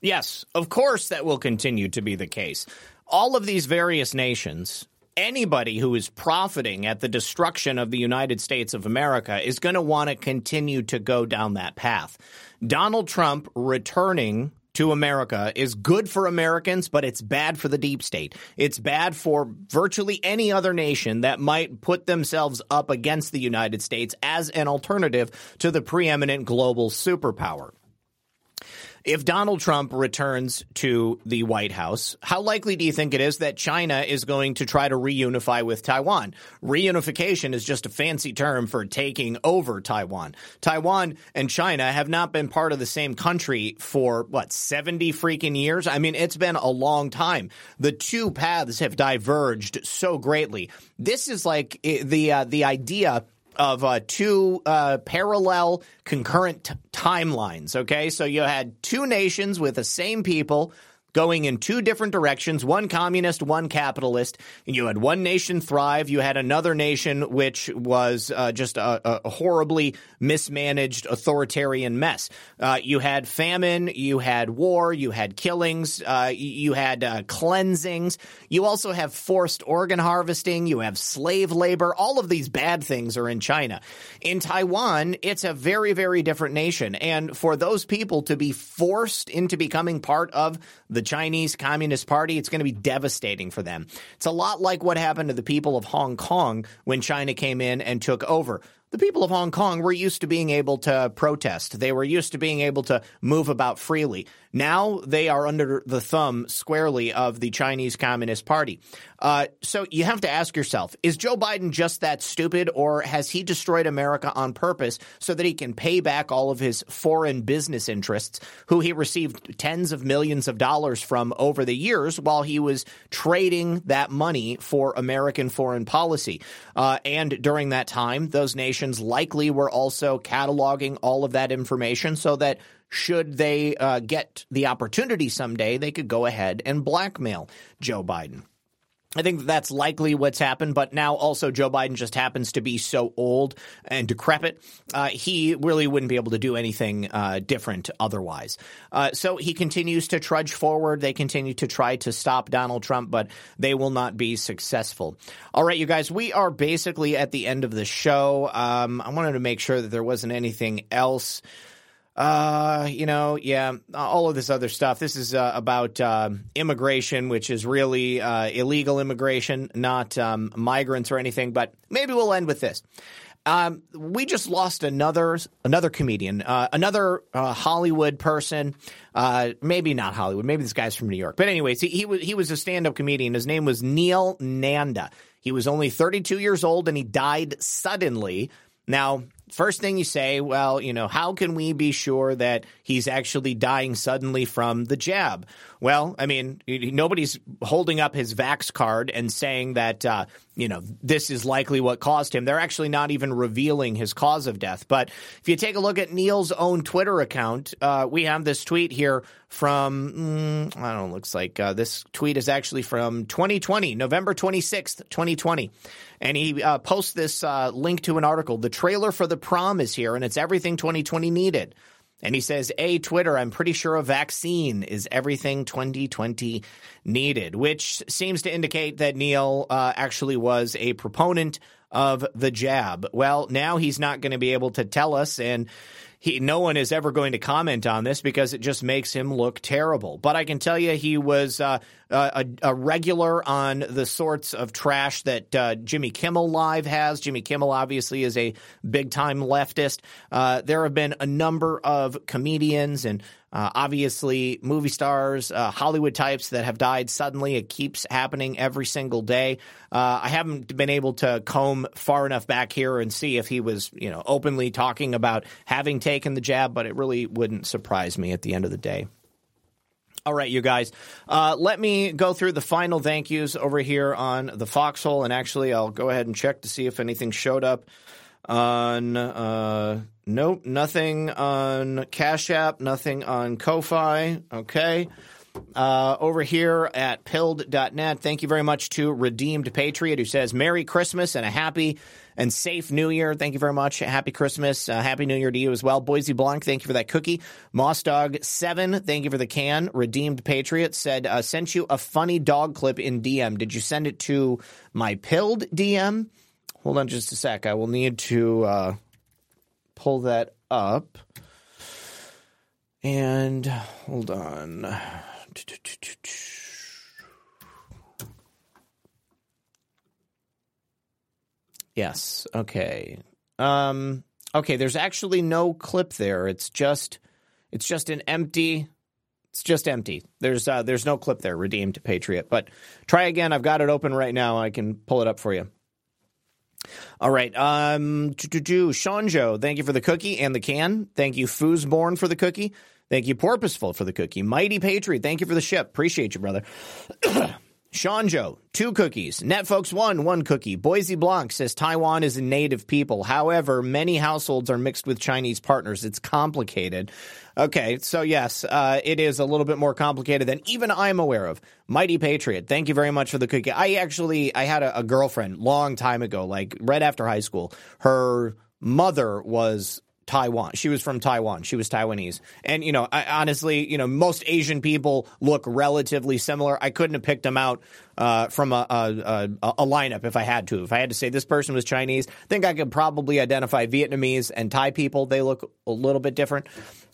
Yes, of course that will continue to be the case. All of these various nations, anybody who is profiting at the destruction of the United States of America is going to want to continue to go down that path. Donald Trump returning to America is good for Americans, but it's bad for the deep state. It's bad for virtually any other nation that might put themselves up against the United States as an alternative to the preeminent global superpower. If Donald Trump returns to the White House, how likely do you think it is that China is going to try to reunify with Taiwan? Reunification is just a fancy term for taking over Taiwan. Taiwan and China have not been part of the same country for what, 70 freaking years? I mean, it's been a long time. The two paths have diverged so greatly. This is like eh, the uh, the idea of uh, two uh, parallel concurrent t- timelines. Okay, so you had two nations with the same people going in two different directions one communist, one capitalist. You had one nation thrive. You had another nation which was uh, just a, a, horribly mismanaged authoritarian mess. Uh, you had famine, you had war, you had killings, uh, you had uh, cleansings. You also have forced organ harvesting, you have slave labor. All of these bad things are in China. In Taiwan, it's a very, very different nation. And for those people to be forced into becoming part of the the Chinese Communist Party, it's going to be devastating for them. It's a lot like what happened to the people of Hong Kong when China came in and took over the people of Hong Kong were used to being able to protest. They were used to being able to move about freely. Now they are under the thumb squarely of the Chinese Communist Party. Uh, so you have to ask yourself is Joe Biden just that stupid, or has he destroyed America on purpose so that he can pay back all of his foreign business interests, who he received tens of millions of dollars from over the years while he was trading that money for American foreign policy? Uh, and during that time, those nations likely were also cataloging all of that information so that should they uh, get the opportunity someday, they could go ahead and blackmail Joe Biden. I think that's likely what's happened, but now also Joe Biden just happens to be so old and decrepit. Uh, he really wouldn't be able to do anything uh, different otherwise. Uh, so he continues to trudge forward. They continue to try to stop Donald Trump, but they will not be successful. All right, you guys, we are basically at the end of the show. Um, I wanted to make sure that there wasn't anything else uh, you know, yeah, all of this other stuff. This is uh, about uh, immigration, which is really uh, illegal immigration, not um, migrants or anything. But maybe we'll end with this. Um, we just lost another another comedian, uh, another uh, Hollywood person. Uh, maybe not Hollywood. Maybe this guy's from New York. But anyways, he, he was he was a stand up comedian. His name was Neil Nanda. He was only 32 years old and he died suddenly. Now first thing you say, well, you know, how can we be sure that he's actually dying suddenly from the jab? Well, I mean, nobody's holding up his vax card and saying that, uh, you know, this is likely what caused him. They're actually not even revealing his cause of death. But if you take a look at Neil's own Twitter account, uh, we have this tweet here from, mm, I don't know, looks like uh, this tweet is actually from 2020, November 26th, 2020. And he uh, posts this uh, link to an article. The trailer for the prom is here, and it's everything 2020 needed. And he says, A, Twitter, I'm pretty sure a vaccine is everything 2020 needed, which seems to indicate that Neil uh, actually was a proponent of the jab. Well, now he's not going to be able to tell us, and he, no one is ever going to comment on this because it just makes him look terrible. But I can tell you, he was uh, a, a, regular on the sorts of trash that uh, Jimmy Kimmel Live has. Jimmy Kimmel obviously is a big time leftist. Uh, there have been a number of comedians and uh, obviously, movie stars, uh, Hollywood types that have died suddenly. It keeps happening every single day. Uh, I haven't been able to comb far enough back here and see if he was, you know, openly talking about having taken the jab, but it really wouldn't surprise me at the end of the day. All right, you guys. Uh, let me go through the final thank yous over here on the Foxhole, and actually, I'll go ahead and check to see if anything showed up on. Uh, nope, nothing on Cash App, nothing on Ko-fi. Okay. Uh, over here at pilled.net, thank you very much to Redeemed Patriot who says Merry Christmas and a happy and safe New Year. Thank you very much. Happy Christmas. Uh, happy New Year to you as well. Boise Blanc, thank you for that cookie. Moss Dog 7, thank you for the can. Redeemed Patriot said, uh, sent you a funny dog clip in DM. Did you send it to my pilled DM? Hold on just a sec. I will need to uh, pull that up. And hold on. Yes. Okay. Um, okay. There's actually no clip there. It's just, it's just an empty. It's just empty. There's, uh, there's no clip there. Redeemed Patriot. But try again. I've got it open right now. I can pull it up for you. All right. Um, Sean Joe, thank you for the cookie and the can. Thank you, Foosborn, for the cookie. Thank you, Porpoiseful, for the cookie. Mighty Patriot, thank you for the ship. Appreciate you, brother. Sean Joe, two cookies. Net folks one, one cookie. Boise Blanc says Taiwan is a native people. However, many households are mixed with Chinese partners. It's complicated. Okay, so yes, uh, it is a little bit more complicated than even I'm aware of. Mighty Patriot, thank you very much for the cookie. I actually I had a, a girlfriend long time ago, like right after high school. Her mother was Taiwan. She was from Taiwan. She was Taiwanese. And, you know, I, honestly, you know, most Asian people look relatively similar. I couldn't have picked them out uh, from a, a, a, lineup if I had to. If I had to say this person was Chinese, I think I could probably identify Vietnamese and Thai people. They look a little bit different.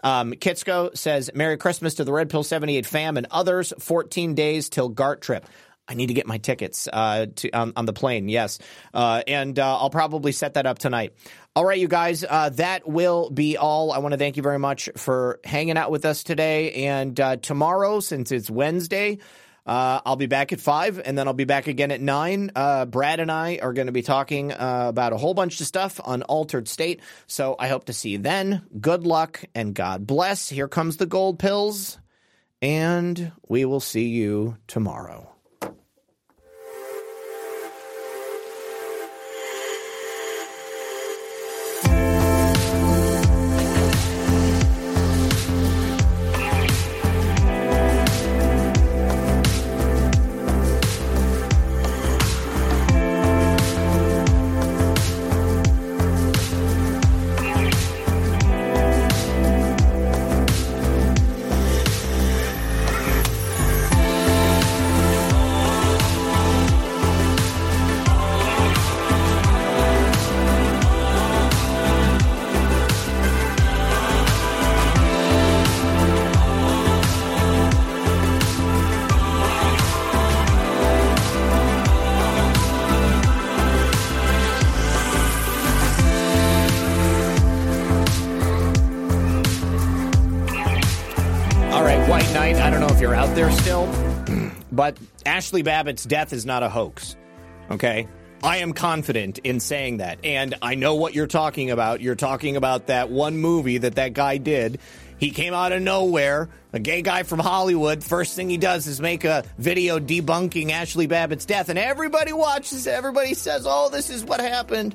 Um, Kitsko says, Merry Christmas to the Red Pill 78 fam and others. 14 days till GART trip. I need to get my tickets uh, to, um, on the plane. Yes, uh, and uh, I'll probably set that up tonight. All right, you guys, uh, that will be all. I want to thank you very much for hanging out with us today. And uh, tomorrow, since it's Wednesday, uh, I'll be back at five, and then I'll be back again at nine. Brad and I are going to be talking about a whole bunch of stuff on Altered State. So I hope to see you then. Good luck and God bless. Here comes the gold pills, and we will see you tomorrow. Ashli Babbitt's death is not a hoax. Okay? I am confident in saying that. And I know what you're talking about. You're talking about that one movie that that guy did. He came out of nowhere, a gay guy from Hollywood. First thing he does is make a video debunking Ashli Babbitt's death, and everybody watches. Everybody says, "Oh, this is what happened."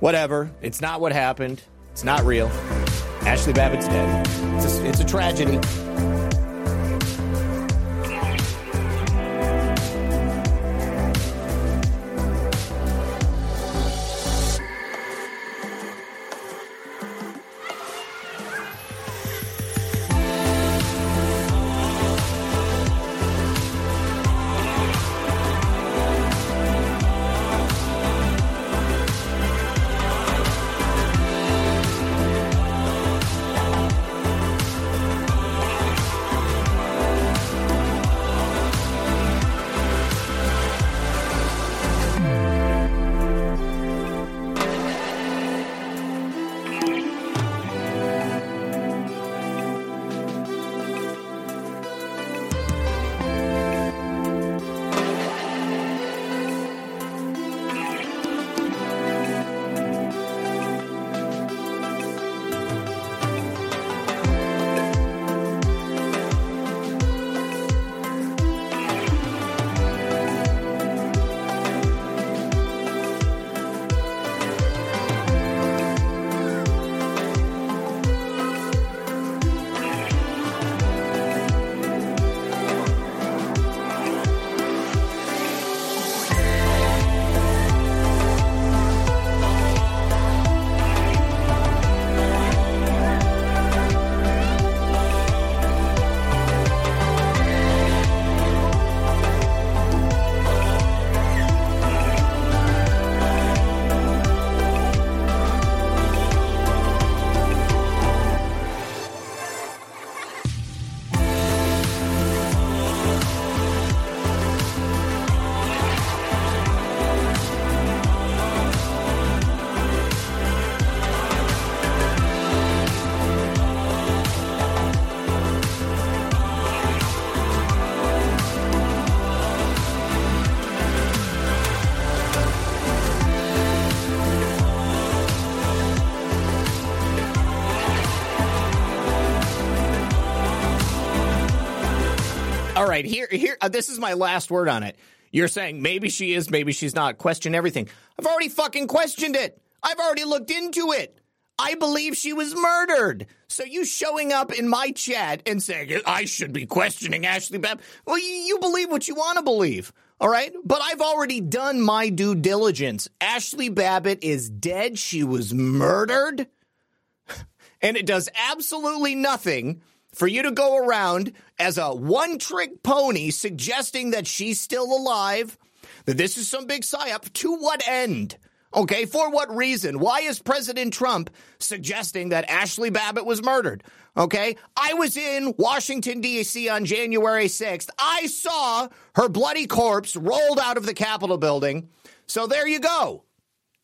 Whatever. It's not what happened. It's not real. Ashli Babbitt's dead. It's a, it's a tragedy. Right, here, here. Uh, this is my last word on it. You're saying maybe she is, maybe she's not. Question everything. I've already fucking questioned it. I've already looked into it. I believe she was murdered. So you showing up in my chat and saying I should be questioning Ashli Babbitt. Well, you believe what you want to believe. All right. But I've already done my due diligence. Ashli Babbitt is dead. She was murdered. And it does absolutely nothing for you to go around as a one trick pony suggesting that she's still alive, that this is some big psyop. To what end? Okay, for what reason? Why is President Trump suggesting that Ashli Babbitt was murdered? Okay, I was in Washington, D.C. on January 6th. I saw her bloody corpse rolled out of the Capitol building. So there you go.